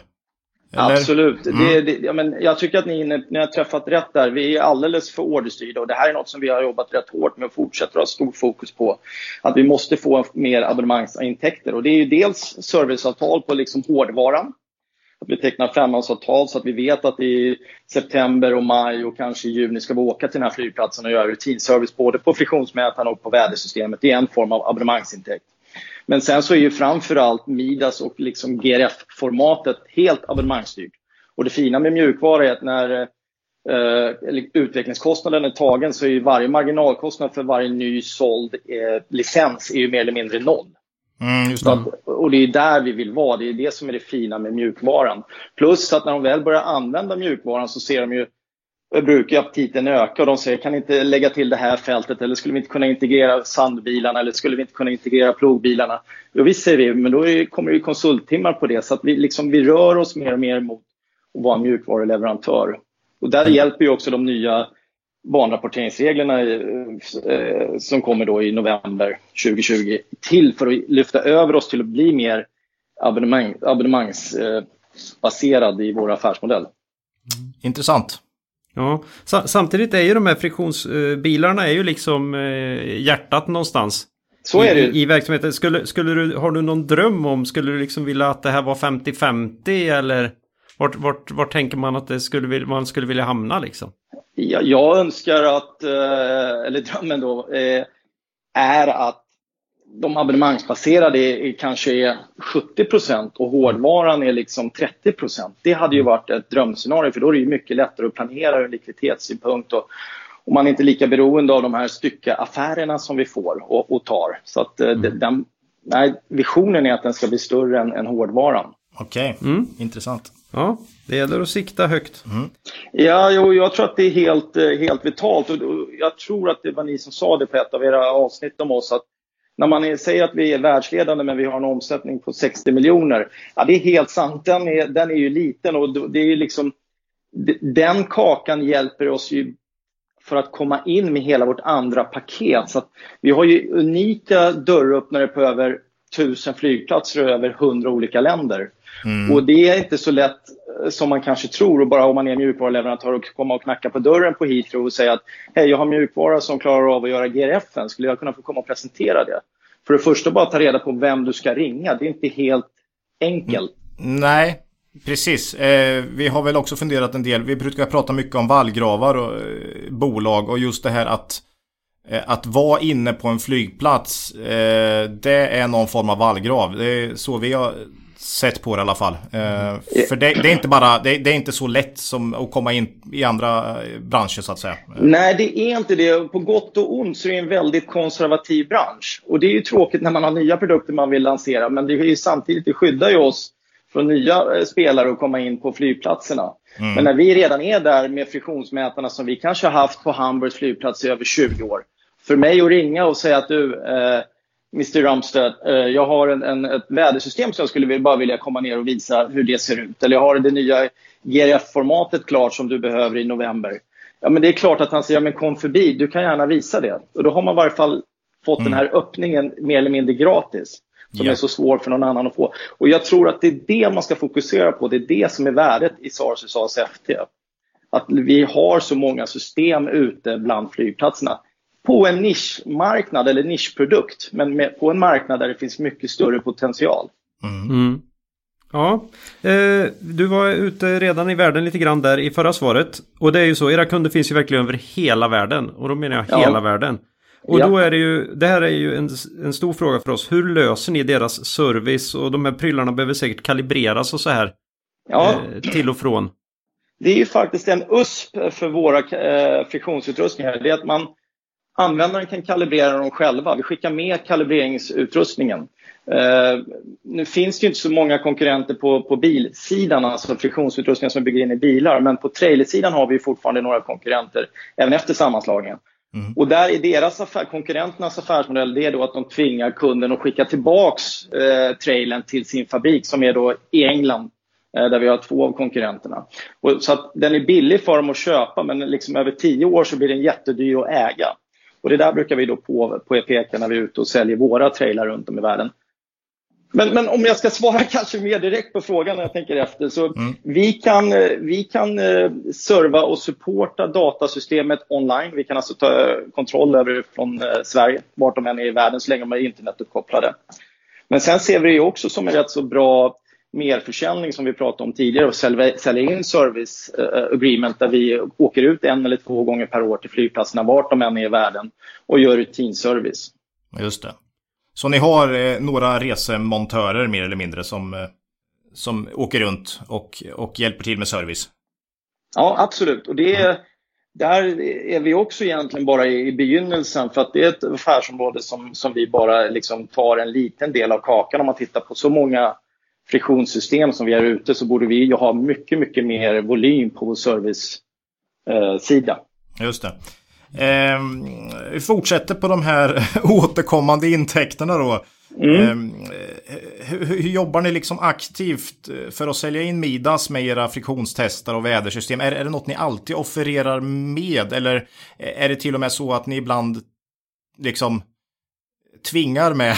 Eller? Absolut. Mm. Det, det, ja, men jag tycker att ni, ni har träffat rätt där. Vi är alldeles för orderstyrda och det här är något som vi har jobbat rätt hårt med och fortsätter ha stort fokus på. Att vi måste få mer abonnemangsintäkter och det är ju dels serviceavtal på liksom hårdvaran. Att vi tecknar femårsavtal så att vi vet att i september och maj och kanske i juni ska vi åka till den här flygplatsen och göra rutinservice både på friktionsmätaren och på vädersystemet. Det är en form av abonnemangsintäkt. Men sen så är ju framförallt Midas och liksom GRF-formatet helt abonnemangsstyrt. Och det fina med mjukvara är att när eh, utvecklingskostnaden är tagen så är ju varje marginalkostnad för varje ny såld eh, licens är ju mer eller mindre noll. Mm, just det. Att, och det är där vi vill vara. Det är det som är det fina med mjukvaran. Plus att när de väl börjar använda mjukvaran så ser de ju brukar aptiten öka och de säger kan inte lägga till det här fältet eller skulle vi inte kunna integrera sandbilarna eller skulle vi inte kunna integrera plogbilarna? Jo visst säger vi, men då är, kommer det konsulttimmar på det så att vi, liksom, vi rör oss mer och mer mot att vara mjukvaruleverantör. Och där mm. hjälper ju också de nya banrapporteringsreglerna eh, som kommer då i november 2020 till för att lyfta över oss till att bli mer abonnemang, abonnemangsbaserad i vår affärsmodell. Intressant. Ja, samtidigt är ju de här friktionsbilarna är ju liksom eh, hjärtat någonstans. Så är det I, i verksamheten. Skulle, skulle du, har du någon dröm om, skulle du liksom vilja att det här var 50-50 eller vart, vart, vart tänker man att det skulle, man skulle vilja hamna liksom? Ja, jag önskar att, eh, eller drömmen då, eh, är att de abonnemangsbaserade är, kanske är 70% och hårdvaran är liksom 30% Det hade ju varit ett drömscenario för då är det mycket lättare att planera ur likviditetssynpunkt och, och man är inte lika beroende av de här styckeaffärerna som vi får och, och tar. Så att eh, mm. den, nej, visionen är att den ska bli större än, än hårdvaran. Okej, okay. mm. intressant. Ja, det gäller att sikta högt. Mm. Ja, jo, jag tror att det är helt, eh, helt vitalt. Och jag tror att det var ni som sa det på ett av era avsnitt om oss. att när man säger att vi är världsledande men vi har en omsättning på 60 miljoner. Ja, det är helt sant. Den är, den är ju liten och det är liksom, den kakan hjälper oss ju för att komma in med hela vårt andra paket. Så vi har ju unika dörröppnare på över 1000 flygplatser och över 100 olika länder. Mm. Och det är inte så lätt eh, som man kanske tror och bara om man är mjukvaruleverantör och komma och knacka på dörren på Heathrow och säga att hej, jag har mjukvara som klarar av att göra GRFen. Skulle jag kunna få komma och presentera det? För det första bara ta reda på vem du ska ringa. Det är inte helt enkelt. Mm. Nej, Precis. Eh, vi har väl också funderat en del. Vi brukar prata mycket om vallgravar och eh, bolag och just det här att att vara inne på en flygplats eh, Det är någon form av vallgrav. Det är så vi har sett på det i alla fall. Uh, för det, det, är inte bara, det, det, är inte så lätt som att komma in i andra eh, branscher så att säga. Nej, det är inte det. På gott och ont så är det en väldigt konservativ bransch. Och det är ju tråkigt när man har nya produkter man vill lansera, men det är ju samtidigt, det skyddar ju oss från nya eh, spelare att komma in på flygplatserna. Mm. Men när vi redan är där med friktionsmätarna som vi kanske har haft på Hamburgs flygplats i över 20 år. För mig att ringa och säga att du, eh, Mr Rumstead, eh, jag har en, en, ett vädersystem som jag skulle bara vilja komma ner och visa hur det ser ut. Eller jag har det nya GRF-formatet klart som du behöver i november. Ja, men det är klart att han säger, ja, men kom förbi, du kan gärna visa det. Och då har man i varje fall fått mm. den här öppningen mer eller mindre gratis. Som yeah. är så svår för någon annan att få. Och jag tror att det är det man ska fokusera på. Det är det som är värdet i SARS och ASFT. Att vi har så många system ute bland flygplatserna på en nischmarknad eller nischprodukt, men med, på en marknad där det finns mycket större potential. Mm. Mm. Ja, eh, du var ute redan i världen lite grann där i förra svaret. Och det är ju så, era kunder finns ju verkligen över hela världen. Och då menar jag ja. hela världen. Och ja. då är det ju, det här är ju en, en stor fråga för oss. Hur löser ni deras service? Och de här prylarna behöver säkert kalibreras och så här. Ja. Eh, till och från. Det är ju faktiskt en USP för våra eh, friktionsutrustningar. Det är att man Användaren kan kalibrera dem själva. Vi skickar med kalibreringsutrustningen. Uh, nu finns det inte så många konkurrenter på, på bilsidan, alltså friktionsutrustningar som bygger in i bilar, men på trailersidan har vi fortfarande några konkurrenter, även efter sammanslagningen. Mm. Och där är deras affär, konkurrenternas affärsmodell det är då att de tvingar kunden att skicka tillbaks eh, trailern till sin fabrik som är då i England eh, där vi har två av konkurrenterna. Och, så att den är billig för dem att köpa men liksom över tio år så blir den jättedyr att äga. Och det där brukar vi då på, på peka när vi är ute och säljer våra trailrar runt om i världen. Men, men, om jag ska svara [LAUGHS] kanske mer direkt på frågan när jag tänker efter. Så mm. vi kan, vi kan eh, serva och supporta datasystemet online. Vi kan alltså ta kontroll över det från eh, Sverige, vart de än är i världen, så länge de är internetuppkopplade. Men sen ser vi det också som en rätt så bra merförsäljning som vi pratade om tidigare och sälja in service eh, agreement där vi åker ut en eller två gånger per år till flygplatserna vart de än är i världen och gör rutinservice. Just det. Så ni har eh, några resemontörer mer eller mindre som, eh, som åker runt och, och hjälper till med service? Ja, absolut. Och det är, där är vi också egentligen bara i, i begynnelsen för att det är ett affärsområde som, som vi bara liksom tar en liten del av kakan om man tittar på så många friktionssystem som vi har ute så borde vi ju ha mycket, mycket mer volym på vår servicesida. Eh, Just det. Eh, vi fortsätter på de här [LAUGHS] återkommande intäkterna då. Mm. Eh, hur, hur, jobbar ni liksom aktivt för att sälja in Midas med era friktionstester och vädersystem? Är, är det något ni alltid offererar med eller är det till och med så att ni ibland liksom tvingar med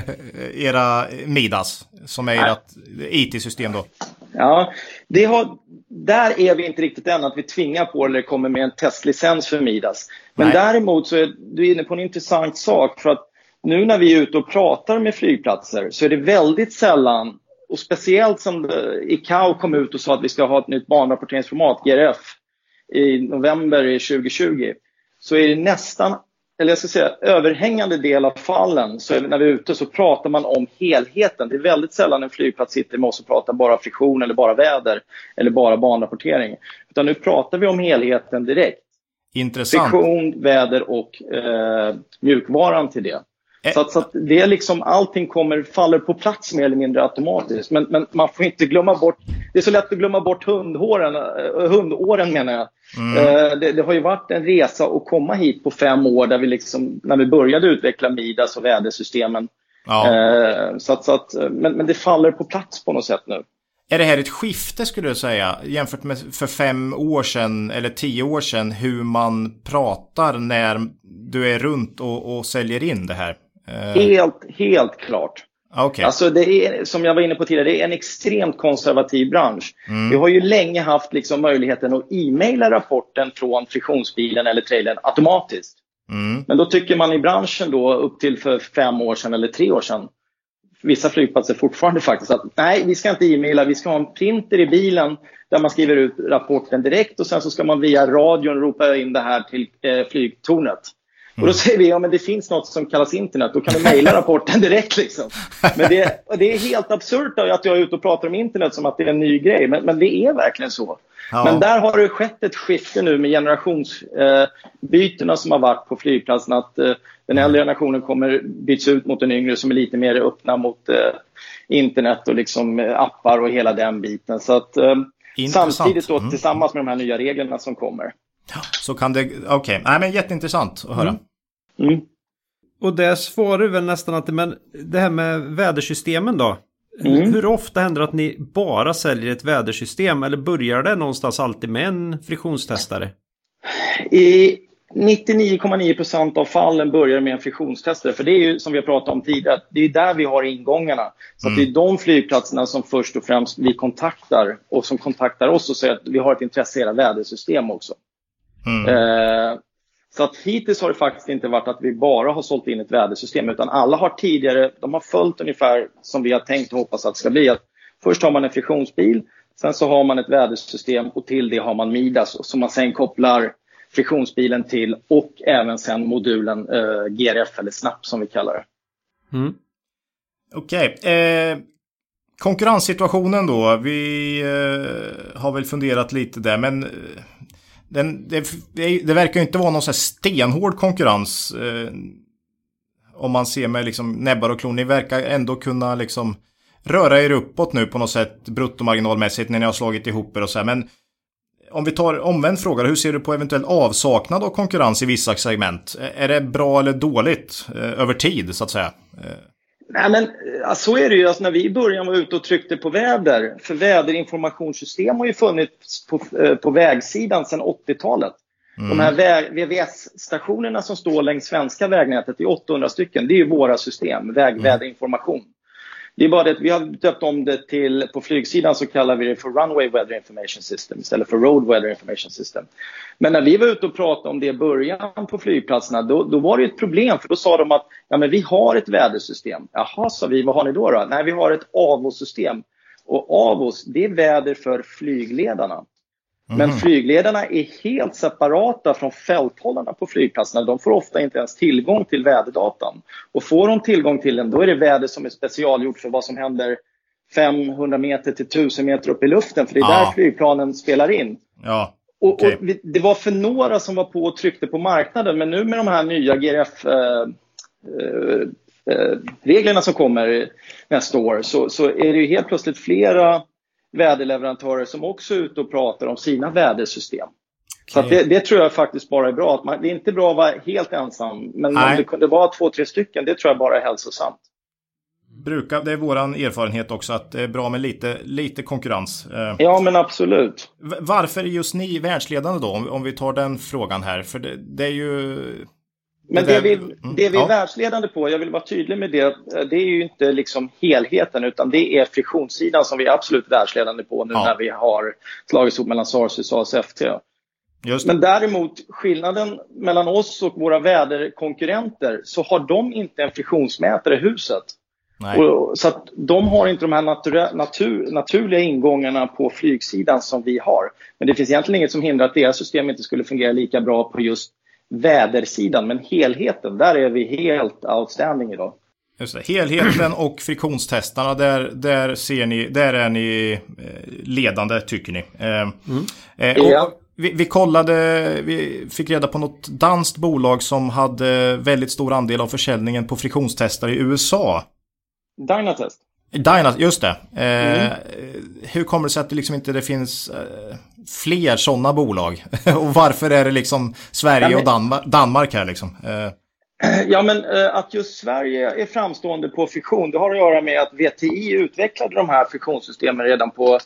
[LAUGHS] era Midas som är ert IT-system då? Ja, det har, där är vi inte riktigt än att vi tvingar på eller kommer med en testlicens för Midas. Men Nej. däremot så är du inne på en intressant sak för att nu när vi är ute och pratar med flygplatser så är det väldigt sällan och speciellt som ICAO kom ut och sa att vi ska ha ett nytt banrapporteringsformat, GRF, i november 2020 så är det nästan eller jag ska säga överhängande del av fallen, så när vi är ute så pratar man om helheten. Det är väldigt sällan en flygplats sitter med oss och pratar bara friktion eller bara väder eller bara banrapportering. Utan nu pratar vi om helheten direkt. Intressant. Friktion, väder och eh, mjukvaran till det. Så att, så att, det är liksom allting kommer, faller på plats mer eller mindre automatiskt. Men, men man får inte glömma bort, det är så lätt att glömma bort hundhåren, uh, hundåren menar jag. Mm. Uh, det, det, har ju varit en resa att komma hit på fem år där vi liksom, när vi började utveckla Midas och vädersystemen. Ja. Så att, så att, men, men det faller på plats på något sätt nu. Är det här ett skifte skulle du säga jämfört med för fem år sedan eller tio år sedan hur man pratar när du är runt och, och säljer in det här? Eh. Helt, helt klart. Okay. Alltså det är, som jag var inne på tidigare, det är en extremt konservativ bransch. Mm. Vi har ju länge haft liksom möjligheten att e-maila rapporten från friktionsbilen eller trailern automatiskt. Mm. Men då tycker man i branschen då upp till för fem år sedan eller tre år sedan, vissa flygplatser fortfarande faktiskt, att nej, vi ska inte e-maila, vi ska ha en printer i bilen där man skriver ut rapporten direkt och sen så ska man via radion ropa in det här till eh, flygtornet. Och då säger vi, ja men det finns något som kallas internet, då kan du mejla rapporten direkt liksom. Men det, det är helt absurt att jag är ute och pratar om internet som att det är en ny grej, men, men det är verkligen så. Ja. Men där har det skett ett skifte nu med generationsbytena eh, som har varit på flygplatsen. Att eh, den äldre generationen kommer byts ut mot den yngre som är lite mer öppna mot eh, internet och liksom appar och hela den biten. Så att, samtidigt då, mm. tillsammans med de här nya reglerna som kommer. Så kan det, okej, okay. Nej, men jätteintressant att höra. Mm. Mm. Och där svarar väl nästan att men det här med vädersystemen då? Mm. Hur ofta händer det att ni bara säljer ett vädersystem eller börjar det någonstans alltid med en friktionstestare? I 99,9% av fallen börjar med en friktionstestare. För det är ju som vi har pratat om tidigare, det är där vi har ingångarna. Så mm. det är mm. de flygplatserna som först och främst vi kontaktar och som kontaktar oss och säger att vi har ett intresse i era vädersystem också. Mm. Eh, så att hittills har det faktiskt inte varit att vi bara har sålt in ett vädersystem utan alla har tidigare, de har följt ungefär som vi har tänkt och hoppas att det ska bli. Att först har man en friktionsbil, sen så har man ett vädersystem och till det har man Midas som man sen kopplar friktionsbilen till och även sen modulen eh, GRF eller SNAP som vi kallar det. Mm. Okej. Okay. Eh, konkurrenssituationen då. Vi eh, har väl funderat lite där men eh, den, det, det, verkar inte vara någon så stenhård konkurrens. Eh, om man ser med liksom näbbar och klor. Ni verkar ändå kunna liksom röra er uppåt nu på något sätt bruttomarginalmässigt när ni har slagit ihop er och så här. Men om vi tar omvänd fråga, hur ser du på eventuell avsaknad av konkurrens i vissa segment? Är det bra eller dåligt eh, över tid så att säga? Eh. Nej, men alltså, så är det ju. Alltså, när vi i början var ute och tryckte på väder, för väderinformationssystem har ju funnits på, eh, på vägsidan sedan 80-talet. Mm. De här VVS-stationerna som står längs svenska vägnätet, det är 800 stycken, det är ju våra system, vägväderinformation. Mm. Det är bara det att vi har döpt om det till, på flygsidan så kallar vi det för Runway Weather Information System istället för Road Weather Information System. Men när vi var ute och pratade om det i början på flygplatserna då, då var det ett problem för då sa de att ja, men vi har ett vädersystem. Jaha, sa vi, vad har ni då? då? Nej, vi har ett AVO-system. Och AVOS, det är väder för flygledarna. Men mhm. flygledarna är helt separata från fälthållarna på flygplatserna. De får ofta inte ens tillgång till väderdatan. Och får de tillgång till den, då är det väder som är specialgjort för vad som händer 500 meter till 1000 meter upp i luften. För det är ja. där flygplanen spelar in. Ja. Okay. Och, och, det var för några som var på och tryckte på marknaden. Men nu med de här nya GRF eh, eh, eh, reglerna som kommer nästa år så, så är det ju helt plötsligt flera väderleverantörer som också är ute och pratar om sina vädersystem. Okay. Så det, det, tror jag faktiskt bara är bra. Att man, det är inte bra att vara helt ensam, men Nej. om det kunde vara två, tre stycken, det tror jag bara är hälsosamt. Brukar, det är vår erfarenhet också att det är bra med lite, lite konkurrens. Eh, ja, men absolut. Varför är just ni världsledande då? Om, om vi tar den frågan här. För det, det är ju men det, vi, mm, det vi är ja. världsledande på, jag vill vara tydlig med det, det är ju inte liksom helheten utan det är friktionssidan som vi är absolut världsledande på nu ja. när vi har slagits ihop mellan SARS och ASFT. Men däremot skillnaden mellan oss och våra väderkonkurrenter så har de inte en friktionsmätare i huset. Och, så att de har inte de här natur, natur, naturliga ingångarna på flygsidan som vi har. Men det finns egentligen inget som hindrar att deras system inte skulle fungera lika bra på just vädersidan, men helheten, där är vi helt outstanding idag. Just det. Helheten och friktionstestarna, där, där, ser ni, där är ni eh, ledande tycker ni. Mm. eh, ja. vi, vi, kollade, vi fick reda på något danskt bolag som hade väldigt stor andel av försäljningen på friktionstestare i USA. Dynatest. Dyna, just det. Eh, mm. Hur kommer det sig att det liksom inte det finns eh, fler sådana bolag? [LAUGHS] och varför är det liksom Sverige men... och Danmark, Danmark här liksom? Eh. Ja, men eh, att just Sverige är framstående på fiktion, det har att göra med att VTI utvecklade de här fiktionssystemen redan på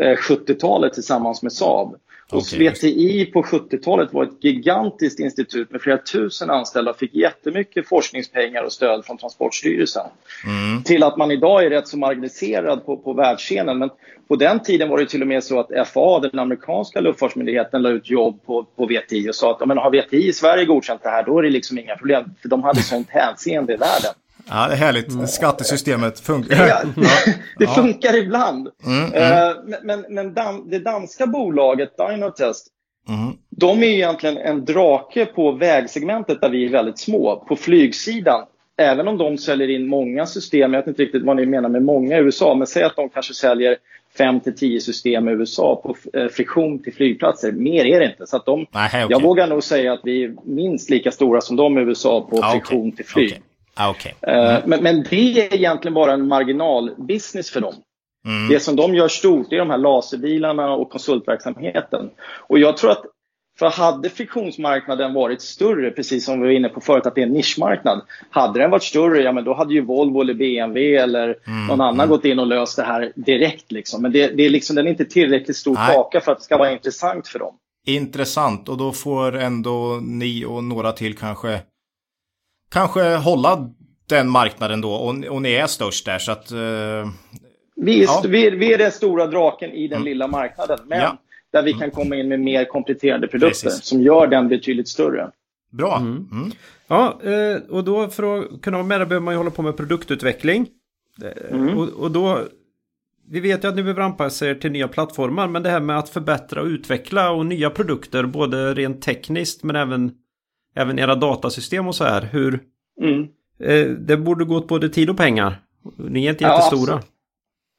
70-talet eh, tillsammans med Saab. Hos okay. VTI på 70-talet var ett gigantiskt institut med flera tusen anställda och fick jättemycket forskningspengar och stöd från Transportstyrelsen. Mm. Till att man idag är rätt så marginaliserad på, på världsscenen. Men på den tiden var det till och med så att FAA, den amerikanska luftfartsmyndigheten, la ut jobb på, på VTI och sa att men har VTI i Sverige godkänt det här, då är det liksom inga problem. För de hade sånt [LAUGHS] hänseende i världen. Ja, det är härligt. Skattesystemet funkar. Ja, [LAUGHS] det funkar ibland. Mm, mm. Uh, men men dan det danska bolaget Dynotest, mm. de är egentligen en drake på vägsegmentet där vi är väldigt små. På flygsidan, även om de säljer in många system, jag vet inte riktigt vad ni menar med många i USA, men säg att de kanske säljer 5 till 10 system i USA på eh, friktion till flygplatser. Mer är det inte. Så att de, Nej, okay. Jag vågar nog säga att vi är minst lika stora som de i USA på ah, friktion okay. till flyg. Okay. Ah, okay. Eh, mm. men, men, det är egentligen bara en marginalbusiness för dem. Mm. Det som de gör stort är de här laserbilarna och konsultverksamheten. Och jag tror att För hade friktionsmarknaden varit större, precis som vi var inne på förut, att det är en nischmarknad. Hade den varit större, ja men då hade ju Volvo eller BMW eller mm, någon annan mm. gått in och löst det här direkt. Liksom. Men det, det är liksom, den är inte tillräckligt stor kaka för att det ska vara intressant för dem. Intressant och då får ändå ni och några till kanske kanske hålla den marknaden då och, och ni är störst där så att... Uh, vi, är, ja. vi, är, vi är den stora draken i den mm. lilla marknaden. Men ja. där vi kan komma in med mer kompletterande produkter Precis. som gör den betydligt större. Bra. Mm. Mm. Ja, eh, och då för att kunna vara med behöver man ju hålla på med produktutveckling. Mm. Och, och då vi vet ju att ni behöver anpassa er till nya plattformar, men det här med att förbättra och utveckla och nya produkter, både rent tekniskt men även, även era datasystem och så här. Hur, mm. eh, det borde gå åt både tid och pengar. Ni är inte jättestora. Ja,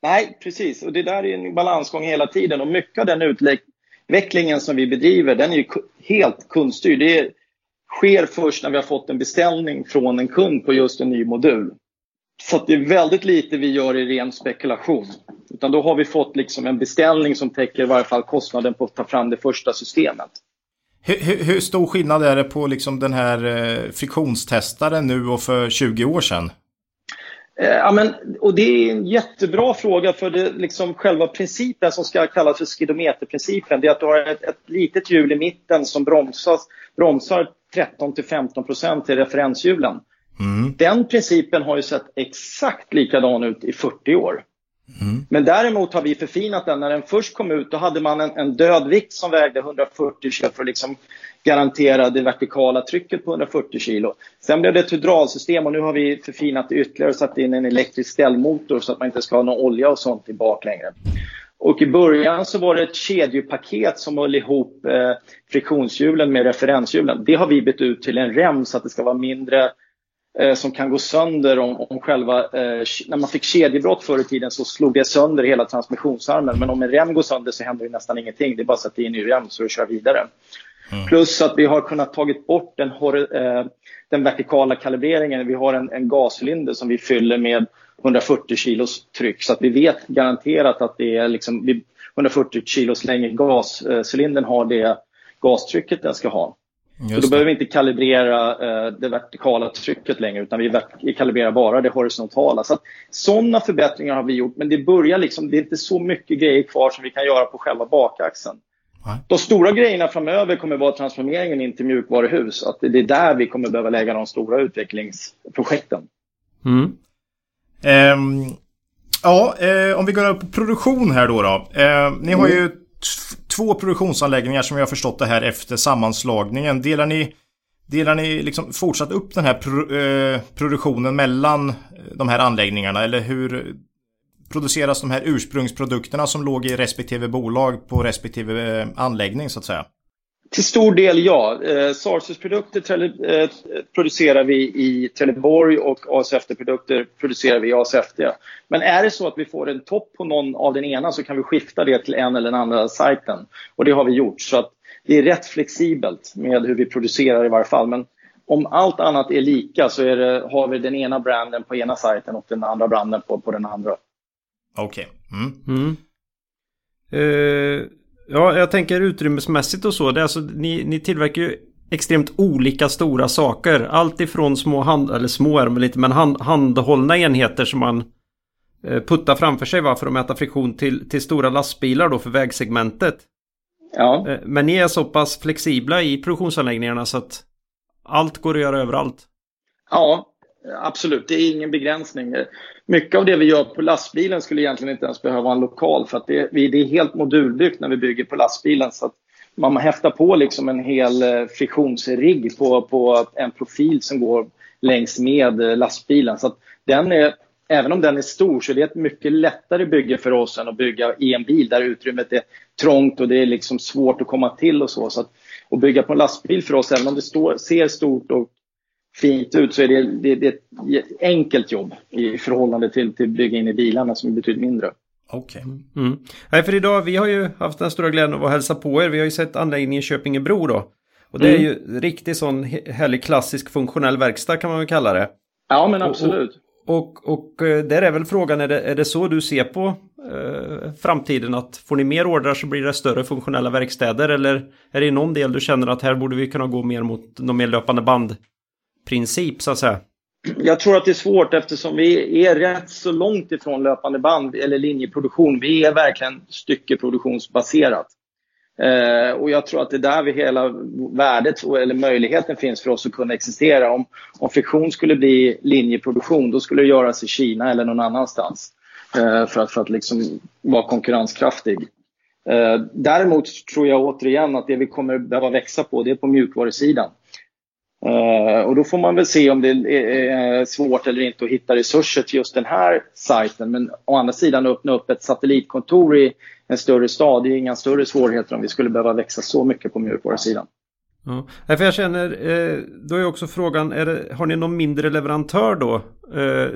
Nej, precis. Och det där är en balansgång hela tiden. Och mycket av den utvecklingen som vi bedriver, den är ju helt kundstyrd. Det sker först när vi har fått en beställning från en kund på just en ny modul. Så det är väldigt lite vi gör i ren spekulation. Utan då har vi fått liksom en beställning som täcker i varje fall kostnaden på att ta fram det första systemet. Hur, hur, hur stor skillnad är det på liksom den här eh, friktionstestaren nu och för 20 år sedan? Eh, ja, men, och det är en jättebra fråga för det, liksom själva principen som ska kallas för skidometerprincipen. Det är att du har ett, ett litet hjul i mitten som bromsas, bromsar 13 15 till referenshjulen. Mm. Den principen har ju sett exakt likadan ut i 40 år. Mm. Men däremot har vi förfinat den. När den först kom ut då hade man en, en död vikt som vägde 140 kilo för att liksom garantera det vertikala trycket på 140 kilo. Sen blev det ett hydraulsystem och nu har vi förfinat det ytterligare och satt in en elektrisk ställmotor så att man inte ska ha någon olja och sånt i bak längre. Och i början så var det ett kedjepaket som höll ihop eh, friktionshjulen med referenshjulen. Det har vi bytt ut till en rem så att det ska vara mindre som kan gå sönder om, om själva... Eh, när man fick kedjebrott förr i tiden så slog det sönder hela transmissionsarmen. Men om en rem går sönder så händer det nästan ingenting. Det är bara att sätta in ny rem så du kör vidare. Mm. Plus att vi har kunnat tagit bort den, eh, den vertikala kalibreringen. Vi har en, en gascylinder som vi fyller med 140 kilos tryck så att vi vet garanterat att det är liksom 140 kilos längre gascylindern har det gastrycket den ska ha. Så då behöver vi inte kalibrera eh, det vertikala trycket längre utan vi, kalibrerar bara det horisontala. Så Sådana förbättringar har vi gjort men det börjar liksom, det är inte så mycket grejer kvar som vi kan göra på själva bakaxeln. De stora grejerna framöver kommer vara transformeringen in till mjukvaruhus. Att det är där vi kommer behöva lägga de stora utvecklingsprojekten. Mm. Um, ja, uh, om vi går över på produktion här då. då. Uh, ni har ju två produktionsanläggningar som jag har förstått det här efter sammanslagningen. Delar ni, delar ni liksom fortsatt upp den här pro, eh, produktionen mellan eh, de här anläggningarna? Eller hur produceras de här ursprungsprodukterna som låg i respektive bolag på respektive eh, anläggning så att säga? Till stor del ja. Eh, Sarsus-produkter eh, producerar vi i Trelleborg och ASFT-produkter producerar vi i ASFT. Men är det så att vi får en topp på någon av den ena så kan vi skifta det till en eller den andra sajten. Och det har vi gjort. Så att det är rätt flexibelt med hur vi producerar i varje fall. Men om allt annat är lika så är det, har vi den ena branden på ena sajten och den andra branden på, på den andra. Okej. Okay. Mm. Mm. Uh, ja, jag tänker utrymmesmässigt och så. Det är alltså, ni, ni tillverkar ju extremt olika stora saker. Allt ifrån små hand, eller små är de lite, men hand, handhållna enheter som man uh, puttar framför sig va, för att mäta friktion till, till stora lastbilar då för vägsegmentet. Ja. Uh, men ni är så pass flexibla i produktionsanläggningarna så att allt går att göra överallt. Ja, absolut. Det är ingen begränsning mycket av det vi gör på lastbilen skulle egentligen inte ens behöva en lokal för att det, det är helt modulbyggt när vi bygger på lastbilen. Så att man häftar på liksom en hel eh, friktionsrigg på, på en profil som går längs med eh, lastbilen. Så att den är, även om den är stor så är det ett mycket lättare bygge för oss än att bygga i en bil där utrymmet är trångt och det är liksom svårt att komma till och så. så att, att bygga på en lastbil för oss, även om det står, ser stort och fint ut så är det, det, det är ett enkelt jobb i förhållande till, till bygga in i bilarna som är betydligt mindre. Okej. Okay. Mm. Nej, för idag, vi har ju haft den stora glädjen att hälsa på er. Vi har ju sett anläggningen Köpingebro då. Och det mm. är ju riktigt sån härlig klassisk funktionell verkstad kan man väl kalla det. Ja, men absolut. Och, Och, och eh, där är väl frågan, är det, är det så du ser på eh, framtiden? Att får ni mer ordrar så blir det större funktionella verkstäder? Eller är det i någon del du känner att här borde vi kunna gå mer mot någon mer löpande princip så att säga? Jag tror att det är svårt eftersom vi är rätt så långt ifrån löpande band eller linjeproduktion. Vi är verkligen styckeproduktionsbaserat. Eh, och jag tror att det är där vi hela värdet eller möjligheten finns för oss att kunna existera. Om, om friktion skulle bli linjeproduktion då skulle det göras i Kina eller någon annanstans. Eh, för att, för att liksom vara konkurrenskraftig. Eh, däremot tror jag återigen att det vi kommer behöva växa på det är på mjukvarusidan. Uh, och då får man väl se om det är svårt eller inte att hitta resurser till just den här sajten. Men å andra sidan öppna upp ett satellitkontor i en större stad, det är inga större svårigheter om vi skulle behöva växa så mycket på mjukvarusidan. Ja, för jag känner, eh, då är också frågan, det, har ni någon mindre leverantör då? Eh,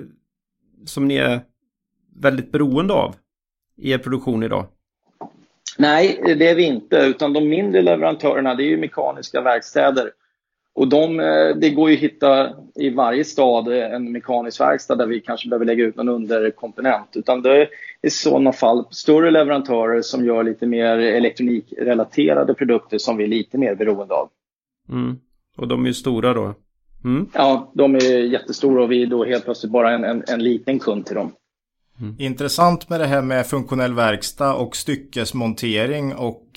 som ni är väldigt beroende av i er produktion idag? Nej, det är vi inte. Utan de mindre leverantörerna, det är ju mekaniska verkstäder och de, eh, det går ju att hitta i varje stad en mekanisk verkstad där vi kanske behöver lägga ut någon underkomponent. Utan det är i sådana fall större leverantörer som gör lite mer elektronikrelaterade produkter som vi är lite mer beroende av. Mm. Och de är ju stora då? Mm. Ja, de är jättestora och vi är då helt plötsligt bara en, en, en liten kund till dem. Mm. Intressant med det här med funktionell verkstad och styckesmontering och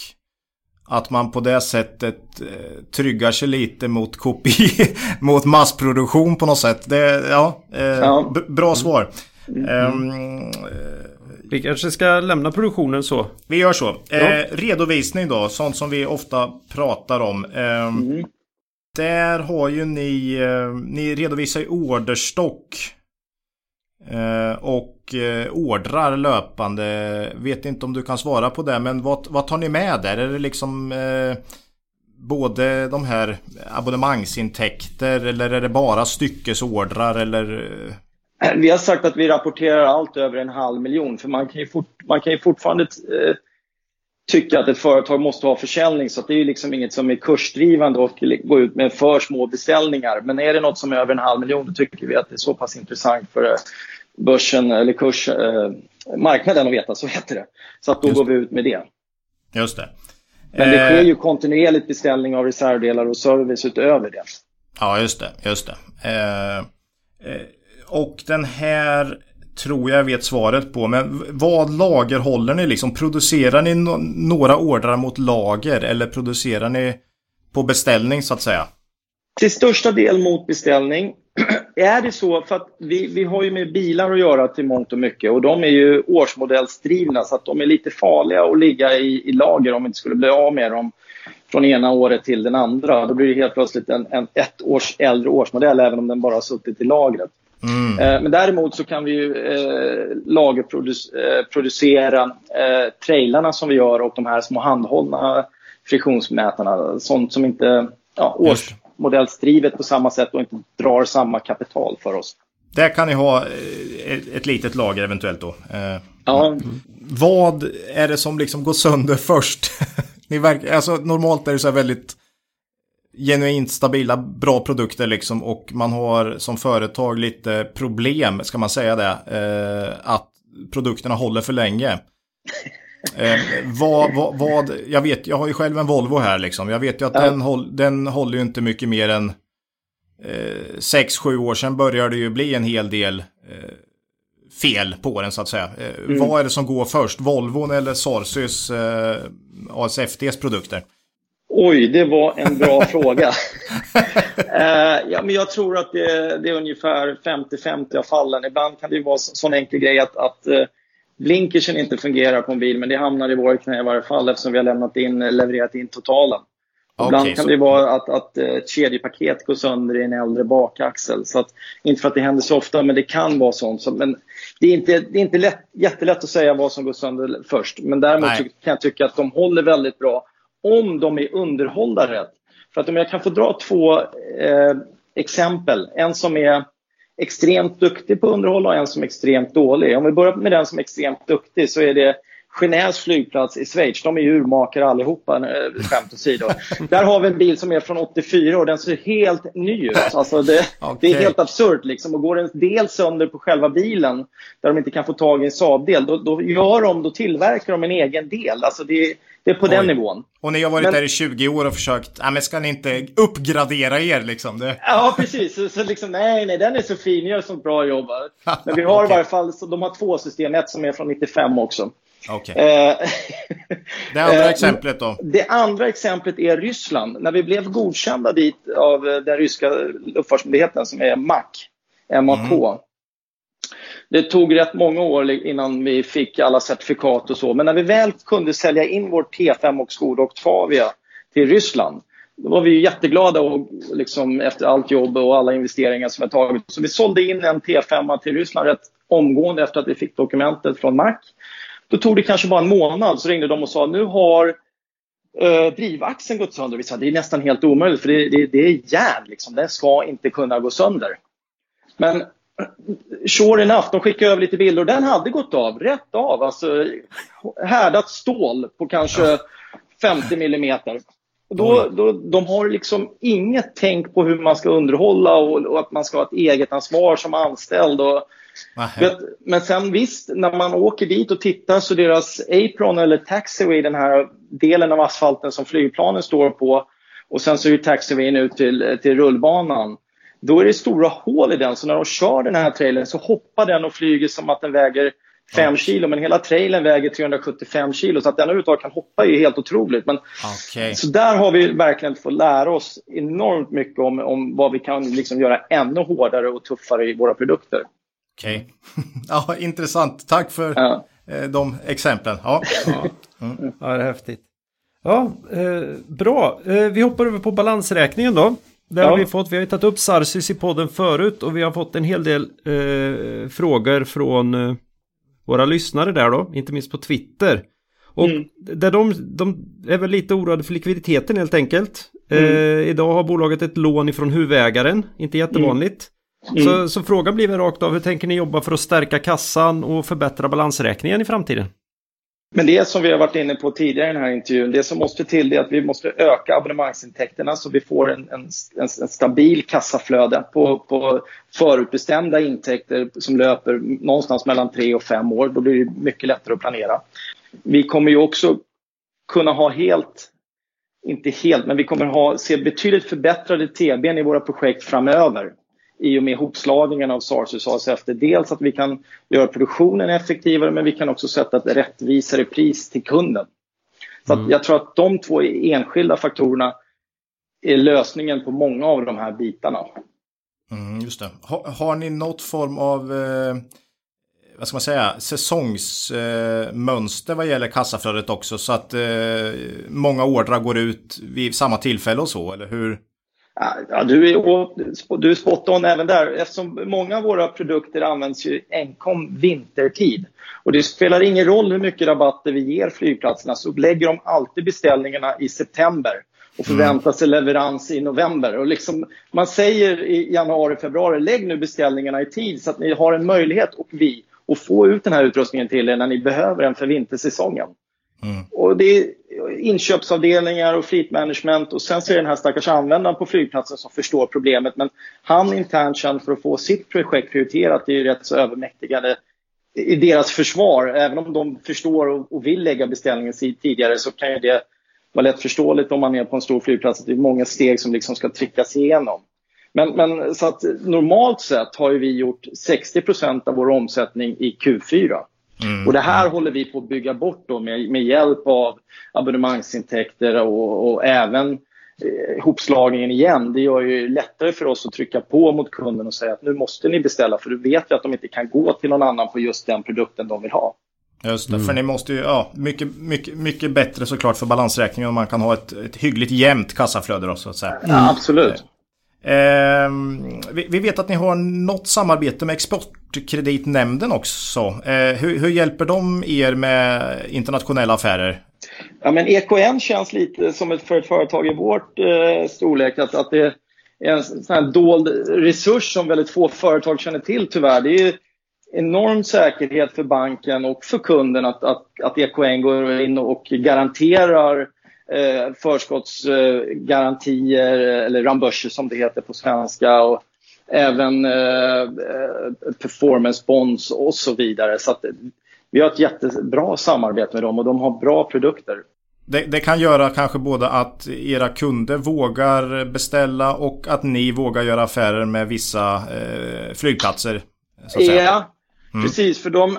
att man på det sättet eh, tryggar sig lite mot kopi, [LAUGHS] mot massproduktion på något sätt. Det, ja, eh, ja. bra svar. Mm. Um, vi kanske ska lämna produktionen så. Vi gör så. Ja. Eh, redovisning då, sånt som vi ofta pratar om. Eh, mm. Där har ju ni, eh, ni redovisar ju orderstock. Eh, och eh, ordrar löpande. Vet inte om du kan svara på det men vad, vad tar ni med där? Är det liksom eh, både de här abonnemangsintäkter eller är det bara styckesordrar eller? Eh? Vi har sagt att vi rapporterar allt över en halv miljon för man kan ju, fort, man kan ju fortfarande eh, tycka att ett företag måste ha försäljning så det är liksom inget som är kursdrivande och gå ut med för små beställningar. Men är det något som är över en halv miljon då tycker vi att det är så pass intressant för eh, börsen eller kurs, eh, marknaden att veta, så heter det. Så att då Just går vi ut med det. Just det. Men det sker ju eh, kontinuerligt beställning av reservdelar och service utöver det. Ja, just det. Just det. Eh, eh, och den här tror jag vet svaret på. Men vad lagerhåller ni liksom? Producerar ni no några ordrar mot lager eller producerar ni på beställning så att säga? Till största del mot beställning. Är det så, för att vi, vi har ju med bilar att göra till mångt och mycket och de är ju årsmodellsdrivna så att de är lite farliga att ligga i, i lager om vi inte skulle bli av med dem från ena året till den andra. Då blir det helt plötsligt en, en ett års äldre årsmodell även om den bara har suttit i lagret. Mm. Eh, men däremot så kan vi ju eh, lagerproducera eh, trailarna som vi gör och de här små handhållna friktionsmätarna. Sånt som inte ja, års, modellsdrivet på samma sätt och inte drar samma kapital för oss. Där kan ni ha eh, ett litet lager eventuellt då. Eh, ja. Vad är det som liksom går sönder först? [LAUGHS] ni verkar, alltså, normalt är det så här väldigt genuint stabila, bra produkter liksom och man har som företag lite problem, ska man säga det, eh, att produkterna håller för länge. Eh, vad, vad, vad, jag vet, jag har ju själv en Volvo här liksom. Jag vet ju att ja. den, håll, den håller ju inte mycket mer än 6-7 eh, år sedan började det ju bli en hel del eh, fel på den så att säga. Eh, mm. Vad är det som går först? Volvon eller Sorsys eh, ASFTs produkter? Oj, det var en bra [LAUGHS] fråga. eh, ja, men jag tror att det, det är ungefär 50-50 av fallen. Ibland kan det ju vara en sån enkel grej att, att eh, blinkersen inte fungerar på en bil, men det hamnar i våra knä i varje fall eftersom vi har lämnat in, levererat in totalen. Okay, Ibland kan så... det vara att, att eh, ett kedjepaket går sönder i en äldre bakaxel. Så att, inte för att det händer så ofta, men det kan vara sånt. Så, men det är inte, det är inte lätt, jättelätt att säga vad som går sönder först. Men däremot kan jag tycka att de håller väldigt bra om de är underhållda rätt. För att om jag kan få dra två eh, exempel. En som är extremt duktig på underhåll och en som är extremt dålig. Om vi börjar med den som är extremt duktig så är det Genèves flygplats i Schweiz, de är ju urmakare allihopa, eh, skämt åsido. [LAUGHS] Där har vi en bil som är från 84 och den ser helt ny ut. Alltså det, okay. det är helt absurt liksom. Och går en del sönder på själva bilen, där de inte kan få tag i en Saab-del, då, då, gör de, då tillverkar de en egen del. Alltså det, det är på Oj. den nivån. Och ni har varit men, där i 20 år och försökt, ja men ska ni inte uppgradera er liksom? Det... Ja, precis. Så, så liksom, nej, nej, den är så fin, gör så bra jobb. [LAUGHS] Men vi har okay. i varje fall, så de har två system, ett som är från 95 också. Okay. Eh, det andra [LAUGHS] eh, exemplet då? Det andra exemplet är Ryssland. När vi blev godkända dit av den ryska luftfartsmyndigheten som är MAC, MAK. Mm. Det tog rätt många år innan vi fick alla certifikat och så. Men när vi väl kunde sälja in vår T5 och Skoda Octavia till Ryssland då var vi jätteglada och liksom efter allt jobb och alla investeringar som vi tagit. Så vi sålde in en T5 till Ryssland rätt omgående efter att vi fick dokumentet från Mac. Då tog det kanske bara en månad så ringde de och sa nu har eh, drivaxeln gått sönder. Vi sa det är nästan helt omöjligt för det, det, det är järn. Liksom. Den ska inte kunna gå sönder. Men sure enough, de skickade över lite bilder och den hade gått av, rätt av. Alltså härdat stål på kanske 50 millimeter. Då, då, de har liksom inget tänk på hur man ska underhålla och, och att man ska ha ett eget ansvar som anställd. Och, vet, men sen visst, när man åker dit och tittar så deras apron eller taxiway, den här delen av asfalten som flygplanen står på och sen så är taxiwayen ut till, till rullbanan. Då är det stora hål i den så när de kör den här trailern så hoppar den och flyger som att den väger 5 kilo men hela trailern väger 375 kilo så att den överhuvudtaget kan hoppa är helt otroligt. Men, okay. Så där har vi verkligen fått lära oss enormt mycket om, om vad vi kan liksom göra ännu hårdare och tuffare i våra produkter. Okej, okay. [LAUGHS] ja, intressant. Tack för ja. Eh, de exemplen. Ja. Ja. Mm. ja, det är häftigt. Ja, eh, bra. Eh, vi hoppar över på balansräkningen då. Där ja. har vi fått, vi har ju tagit upp Sarsis i podden förut och vi har fått en hel del eh, frågor från eh, våra lyssnare där då, inte minst på Twitter. Och mm. där de, de är väl lite oroade för likviditeten helt enkelt. Mm. Eh, idag har bolaget ett lån ifrån huvudägaren, inte jättevanligt. Mm. Så, så frågan blir väl rakt av, hur tänker ni jobba för att stärka kassan och förbättra balansräkningen i framtiden? Men det som vi har varit inne på tidigare i den här intervjun, det som måste till är att vi måste öka abonnemangsintäkterna så vi får en, en, en, en stabil kassaflöde på, på förutbestämda intäkter som löper någonstans mellan tre och fem år. Då blir det mycket lättare att planera. Vi kommer ju också kunna ha helt, inte helt, men vi kommer ha, se betydligt förbättrade TB i våra projekt framöver i och med hopslagningen av Sarsus ASF. Dels att vi kan göra produktionen effektivare men vi kan också sätta ett rättvisare pris till kunden. Så mm. jag tror att de två enskilda faktorerna är lösningen på många av de här bitarna. Mm, just det. Har, har, ni något form av eh, vad ska man säga, säsongsmönster eh, vad gäller kassaflödet också så att eh, många ordrar går ut vid samma tillfälle och så, eller hur? Ja, du, är, du är spot on även där eftersom många av våra produkter används ju enkom vintertid. Och det spelar ingen roll hur mycket rabatter vi ger flygplatserna så lägger de alltid beställningarna i september och mm. förväntar sig leverans i november. Och liksom, man säger i januari, februari, lägg nu beställningarna i tid så att ni har en möjlighet och vi att få ut den här utrustningen till er när ni behöver den för vintersäsongen. Mm. Och det inköpsavdelningar och fleet management och sen ser är det den här stackars användaren på flygplatsen som förstår problemet. Men han internt känd för att få sitt projekt prioriterat är ju rätt så övermäktigade i deras försvar. Även om de förstår och vill lägga beställningen tidigare så kan ju det vara lätt förståeligt om man är på en stor flygplats att det är många steg som liksom ska tryckas igenom. Men, men så att normalt sett har vi gjort 60% av vår omsättning i Q4. Mm. Och det här håller vi på att bygga bort då med, med hjälp av abonnemangsintäkter och, och även eh, hopslagningen igen. Det gör ju lättare för oss att trycka på mot kunden och säga att nu måste ni beställa för du vet ju att de inte kan gå till någon annan på just den produkten de vill ha. Just det, mm. för ni måste ju, ja, mycket, mycket, mycket bättre såklart för balansräkningen om man kan ha ett, ett hyggligt jämnt kassaflöde då så att säga. Ja, absolut. Eh, vi, vi, vet att ni har något samarbete med Exportkreditnämnden också. Eh, hur, hur, hjälper de er med internationella affärer? Ja, men EKN känns lite som ett, för ett företag i vårt eh, storlek att, att det är en sån här dold resurs som väldigt få företag känner till tyvärr. Det är enorm säkerhet för banken och för kunden att, att, att EKN går in och garanterar eh, förskottsgarantier eh, eller rambörser som det heter på svenska och även eh, eh, performance bonds och så vidare. Så att, vi har ett jättebra samarbete med dem och de har bra produkter. Det, det, kan göra kanske både att era kunder vågar beställa och att ni vågar göra affärer med vissa eh, flygplatser. Ja, mm. precis. För de,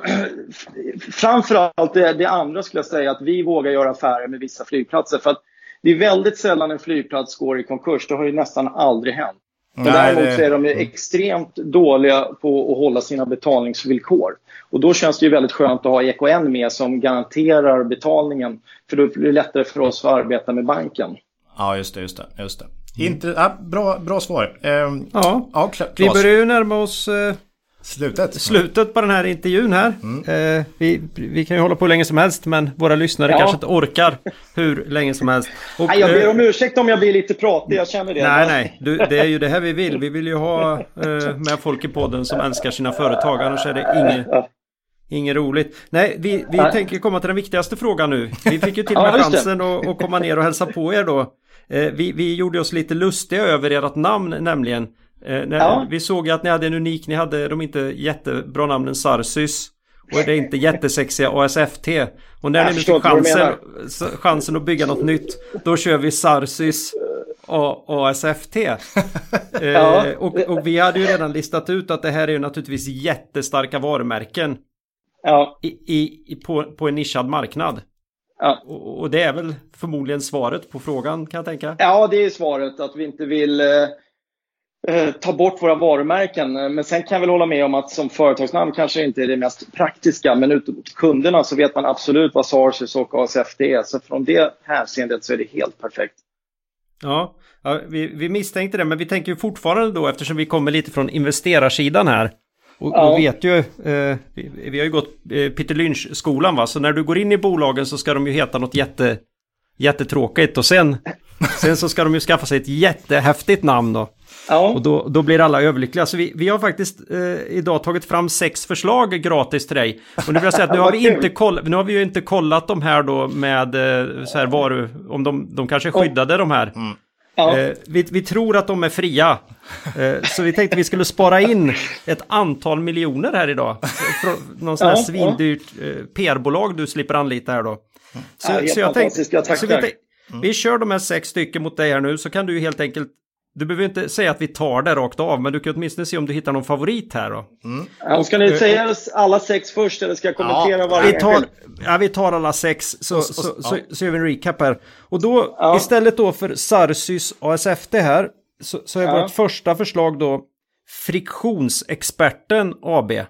[CLEARS THROAT] framförallt det, det andra skulle jag säga, att vi vågar göra affärer med vissa flygplatser. För att det är väldigt sällan en flygplats går i konkurs. Det har ju nästan aldrig hänt. Men däremot det... så är de extremt dåliga på att hålla sina betalningsvillkor. Och då känns det ju väldigt skönt att ha EKN med som garanterar betalningen. För då blir det lättare för oss att arbeta med banken. Ja, just det. Just det, just det. Mm. Inte, ja, bra, bra svar. Ehm, ja, ja vi börjar ju närma oss eh, Slutet. Slutet på den här intervjun här. Mm. Eh, vi, vi kan ju hålla på hur länge som helst men våra lyssnare ja. kanske inte orkar hur länge som helst. Och, nej, jag ber om ursäkt om jag blir lite pratig, jag känner det. Nej, nej, du, det är ju det här vi vill. Vi vill ju ha eh, med folk i podden som älskar sina företag, annars är det inget. Inget roligt. Nej, vi, vi tänker komma till den viktigaste frågan nu. Vi fick ju till och med ja, chansen att, att komma ner och hälsa på er då. Eh, vi, vi gjorde oss lite lustiga över ert namn nämligen. Eh, när, ja. Vi såg att ni hade en unik, ni hade de inte jättebra namnen Sarsys. Och det är inte jättesexiga ASFT. Och när ni nu fick chansen, chansen att bygga något nytt. Då kör vi Sarsys ASFT. [LAUGHS] ja. eh, och, och, vi hade ju redan listat ut att det här är ju naturligtvis jättestarka varumärken. Ja. I, i, på, på en nischad marknad. Ja. Och, och, det är väl förmodligen svaret på frågan kan jag tänka? Ja, det är svaret att vi inte vill Eh, ta bort våra varumärken. Men sen kan jag väl hålla med om att som företagsnamn kanske inte är det mest praktiska. Men ut mot kunderna så vet man absolut vad Sarsus och ASFT är. Så från det hänseendet så är det helt perfekt. Ja, ja vi, vi, misstänkte det. Men vi tänker ju fortfarande då eftersom vi kommer lite från investerarsidan här. Och, ja. och vet ju, eh, vi, vi, har ju gått eh, Peter Lynch-skolan va. Så när du går in i bolagen så ska de ju heta något jätte, jättetråkigt. Och sen, [LAUGHS] sen så ska de ju skaffa sig ett jättehäftigt namn då. Ja. Och då, då blir alla överlyckliga. Så vi, vi har faktiskt eh, idag tagit fram sex förslag gratis till dig. Och nu vill jag säga att nu [LAUGHS] har vi inte, koll, nu har vi ju inte kollat de här då med eh, så här varu, om de, de kanske skyddade de här. Mm. Ja. Eh, vi, vi, tror att de är fria. Eh, så vi tänkte vi skulle spara in ett antal miljoner här idag. Någon sån här ja, svindyrt eh, PR-bolag du slipper anlita här då. Så, ja, så jag tänkte, så vi, vi kör de här sex stycken mot dig här nu så kan du helt enkelt du behöver inte säga att vi tar det rakt av, men du kan åtminstone se om du hittar någon favorit här då. Mm. Ja, ska ni säga alla sex först eller ska jag kommentera ja, varje vi tar, Ja, vi tar alla sex så, så, så, så, så gör vi en recap här. Och då ja. istället då för Sarsys ASFT här så, så är ja. vårt första förslag då Friktionsexperten AB. [LAUGHS]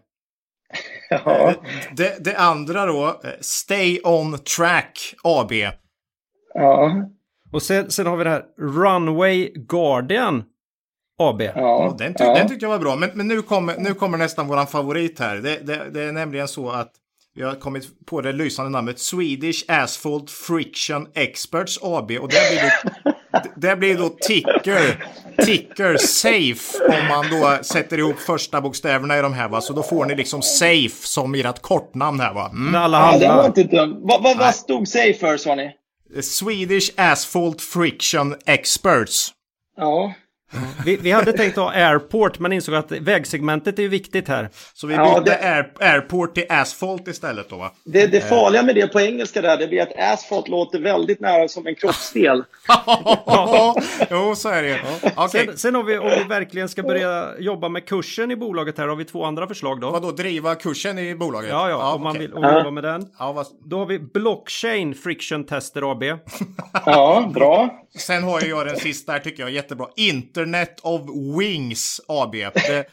Ja. Det, det andra då, eh, Stay On Track AB. Ja. Och sen, sen har vi det här Runway Guardian AB. Ja, den, ty ja. den tyckte jag var bra. Men, men nu, kommer, nu kommer nästan våran favorit här. Det, det, det är nämligen så att vi har kommit på det lysande namnet Swedish Asphalt Friction Experts AB. Och det blir då, [LAUGHS] det blir då ticker, ticker safe om man då sätter ihop första bokstäverna i de här. Va? Så då får ni liksom safe som ert kortnamn här va. Mm. Alla ja, det var inte dumt. Vad, vad, vad stod safe för sa ni? Swedish Asphalt Friction Experts. Ja. Vi, vi, hade tänkt ha airport men insåg att vägsegmentet är viktigt här. Så vi bytte ja, det... air, airport till asphalt istället då va? Det, det farliga med det på engelska där, det blir att asphalt låter väldigt nära som en kroppsdel. [LAUGHS] jo, så är det. Okay. Sen, sen har vi, om vi verkligen ska börja jobba med kursen i bolaget här, har vi två andra förslag då. Vadå, driva kursen i bolaget? Ja, ja, om okay. man vill om jobba med den. Ja, vad... Då har vi Blockchain Friction Tester AB. [LAUGHS] ja, bra. Sen har jag den sista här tycker jag jättebra. Internet of Wings AB. Det,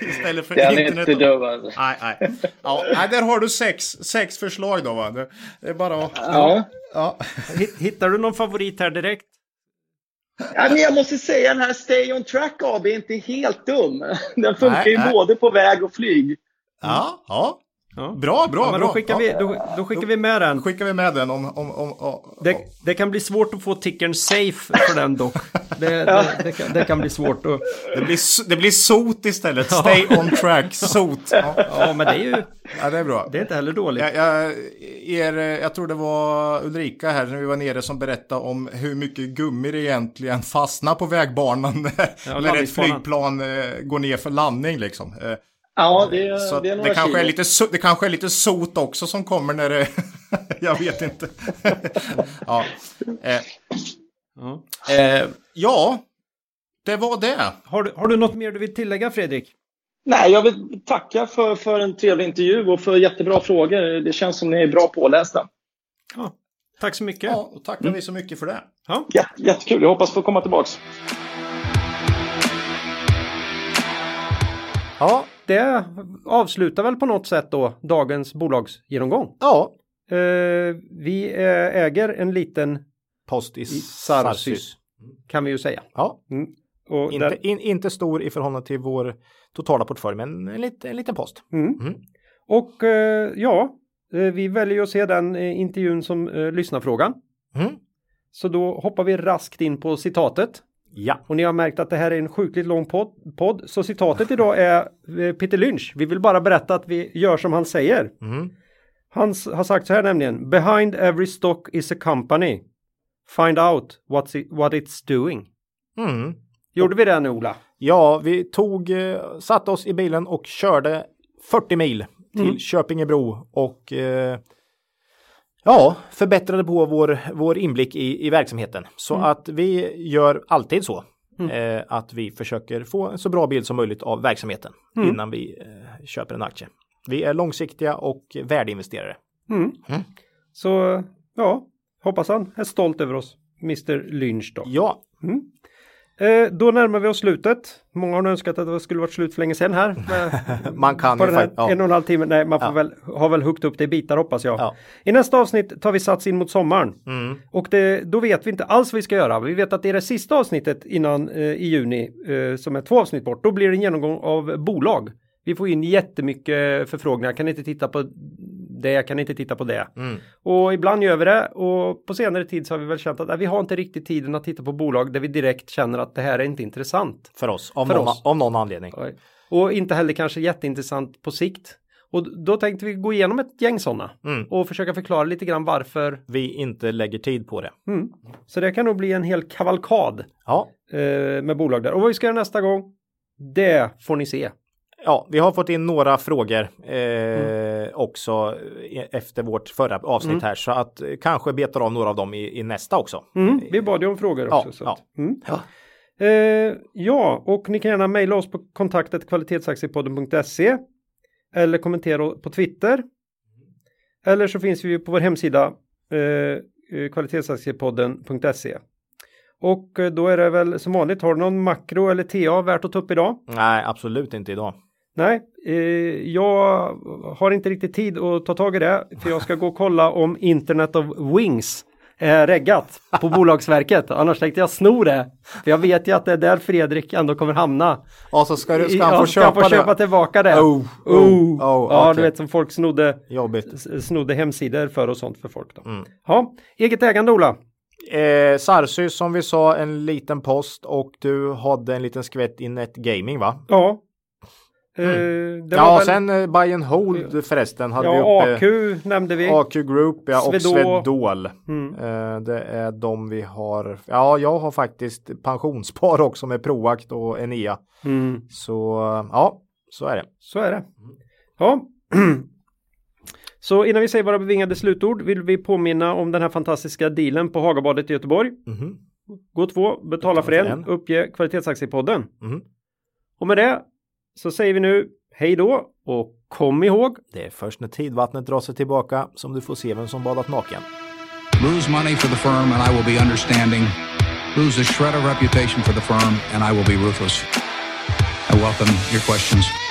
[LAUGHS] istället för Den internet. Inte dum, alltså. Nej, nej. Ja, nej, där har du sex, sex förslag då va. Det, det är bara att... Ja. ja. Hittar du någon favorit här direkt? Ja, men jag måste säga den här Stay On Track AB är inte helt dum. Den funkar nej, ju nej. både på väg och flyg. Ja, ja. Ja. Bra, bra, ja, men bra. Då skickar, vi, då, då skickar då vi med den. skickar vi med den om... om, om, om det, det, kan bli svårt att få tickern safe för den dock. [LAUGHS] Det, det, det, kan, det kan bli svårt att... Det blir, det blir sot istället. Stay on track, sot. [LAUGHS] Ja. ja, men det är ju... Ja, det är bra. Det är inte heller dåligt. Jag, jag, er, jag tror det var Ulrika här när vi var nere som berättade om hur mycket gummi det egentligen fastnar på vägbanan [LAUGHS] när, ja, när ett flygplan eh, går ner för landning liksom. Eh, Ja, det, så det är några det kanske, är lite, det kanske är lite sot också som kommer när det... [LAUGHS] jag vet inte. [LAUGHS] ja. Eh. Mm. Eh, ja, det var det. Har du, har du något mer du vill tillägga Fredrik? Nej, jag vill tacka för, för en trevlig intervju och för jättebra frågor. Det känns som ni är bra pålästa. Ja, tack så mycket. Ja, och tackar mm. vi så mycket för det. Ja. Ja, jättekul, jag hoppas få komma tillbaks. Ja, det avslutar väl på något sätt då dagens bolagsgenomgång. Ja. Eh, vi äger en liten post i Sarsis. Kan vi ju säga. Ja. Mm. inte, där... in, inte stor i förhållande till vår totala portfölj, men en, lit, en liten post. Mm. Mm. Och eh, ja, eh, vi väljer att se den eh, intervjun som eh, lyssnarfrågan. Mm. Så då hoppar vi raskt in på citatet. Ja. Och ni har märkt att det här är en sjukligt lång podd. podd. Så citatet idag är eh, Peter Lynch. Vi vill bara berätta att vi gör som han säger. Mm. Han har sagt så här nämligen. Behind every stock is a company. Find out what's it, what it's doing. Mm. Gjorde vi det nu Ola? Ja, vi tog, eh, satte oss i bilen och körde 40 mil till mm. Köpingebro och eh, ja, förbättrade på vår, vår inblick i, i verksamheten. Så mm. att vi gör alltid så. Mm. Eh, att vi försöker få en så bra bild som möjligt av verksamheten mm. innan vi eh, köper en aktie. Vi är långsiktiga och värdeinvesterare. Mm. Mm. Så ja, hoppas han är stolt över oss, Mr Lynch då. Ja. Eh, då närmar vi oss slutet. Många har önskat att det skulle varit slut för länge sedan här. [LAUGHS] man kan ju faktiskt. Ja. En och en halv timme. Nej, man får ja. väl, har väl huggit upp det i bitar hoppas jag. Ja. I nästa avsnitt tar vi sats in mot sommaren. Mm. Och det, då vet vi inte alls vad vi ska göra. Vi vet att det är det sista avsnittet innan eh, i juni eh, som är två avsnitt bort. Då blir det en genomgång av bolag. Vi får in jättemycket förfrågningar. Kan inte titta på det, kan inte titta på det. Mm. Och ibland gör vi det och på senare tid så har vi väl känt att nej, vi har inte riktigt tiden att titta på bolag där vi direkt känner att det här är inte intressant. För oss, av, någon, oss. av någon anledning. Och inte heller kanske jätteintressant på sikt. Och då tänkte vi gå igenom ett gäng sådana mm. och försöka förklara lite grann varför vi inte lägger tid på det. Mm. Så det kan nog bli en hel kavalkad ja. eh, med bolag där. Och vad vi ska göra nästa gång, det får ni se. Ja, vi har fått in några frågor eh, mm. också eh, efter vårt förra avsnitt mm. här så att eh, kanske betar av några av dem i, i nästa också. Mm. Vi bad ju om frågor också. Ja, så ja. Att, mm. ja. Eh, ja, och ni kan gärna mejla oss på kontaktet kvalitetsaktiepodden.se eller kommentera på Twitter. Eller så finns vi på vår hemsida eh, kvalitetsaktiepodden.se. Och då är det väl som vanligt, har du någon makro eller TA värt att ta upp idag? Nej, absolut inte idag. Nej, eh, jag har inte riktigt tid att ta tag i det. För jag ska gå och kolla om Internet of Wings är reggat på Bolagsverket. Annars tänkte jag sno det. För jag vet ju att det är där Fredrik ändå kommer hamna. Och så ska, du, ska han få köpa, ska han få köpa tillbaka det. Oh, oh, oh, oh ja, okay. du vet som folk snodde, Jobbigt. snodde hemsidor för och sånt för folk. Då. Mm. Ja, eget ägande Ola. Eh, Sarsys som vi sa en liten post och du hade en liten skvätt i Net Gaming va? Ja, Mm. ja, väl... sen uh, Buy and Hold förresten hade ja, vi uppe. AQ nämnde vi. AQ Group ja, och Swedol. Mm. Uh, det är de vi har. Ja, jag har faktiskt pensionsspar också med Proact och Enea. Mm. Så ja, så är det. Så är det. Ja. [CLEARS THROAT] Så innan vi säger våra bevingade slutord vill vi påminna om den här fantastiska dealen på Hagabadet i Göteborg. Mm. Gå två, betala för en, uppge kvalitetsaktiepodden. Mm. Och med det så säger vi nu hej då och kom ihåg. Det är först när tidvattnet drar sig tillbaka som du får se vem som badat naken. Lose money for the firm and I will be understanding. Lose a shred of reputation for the firm and I will be ruthless. I welcome your questions.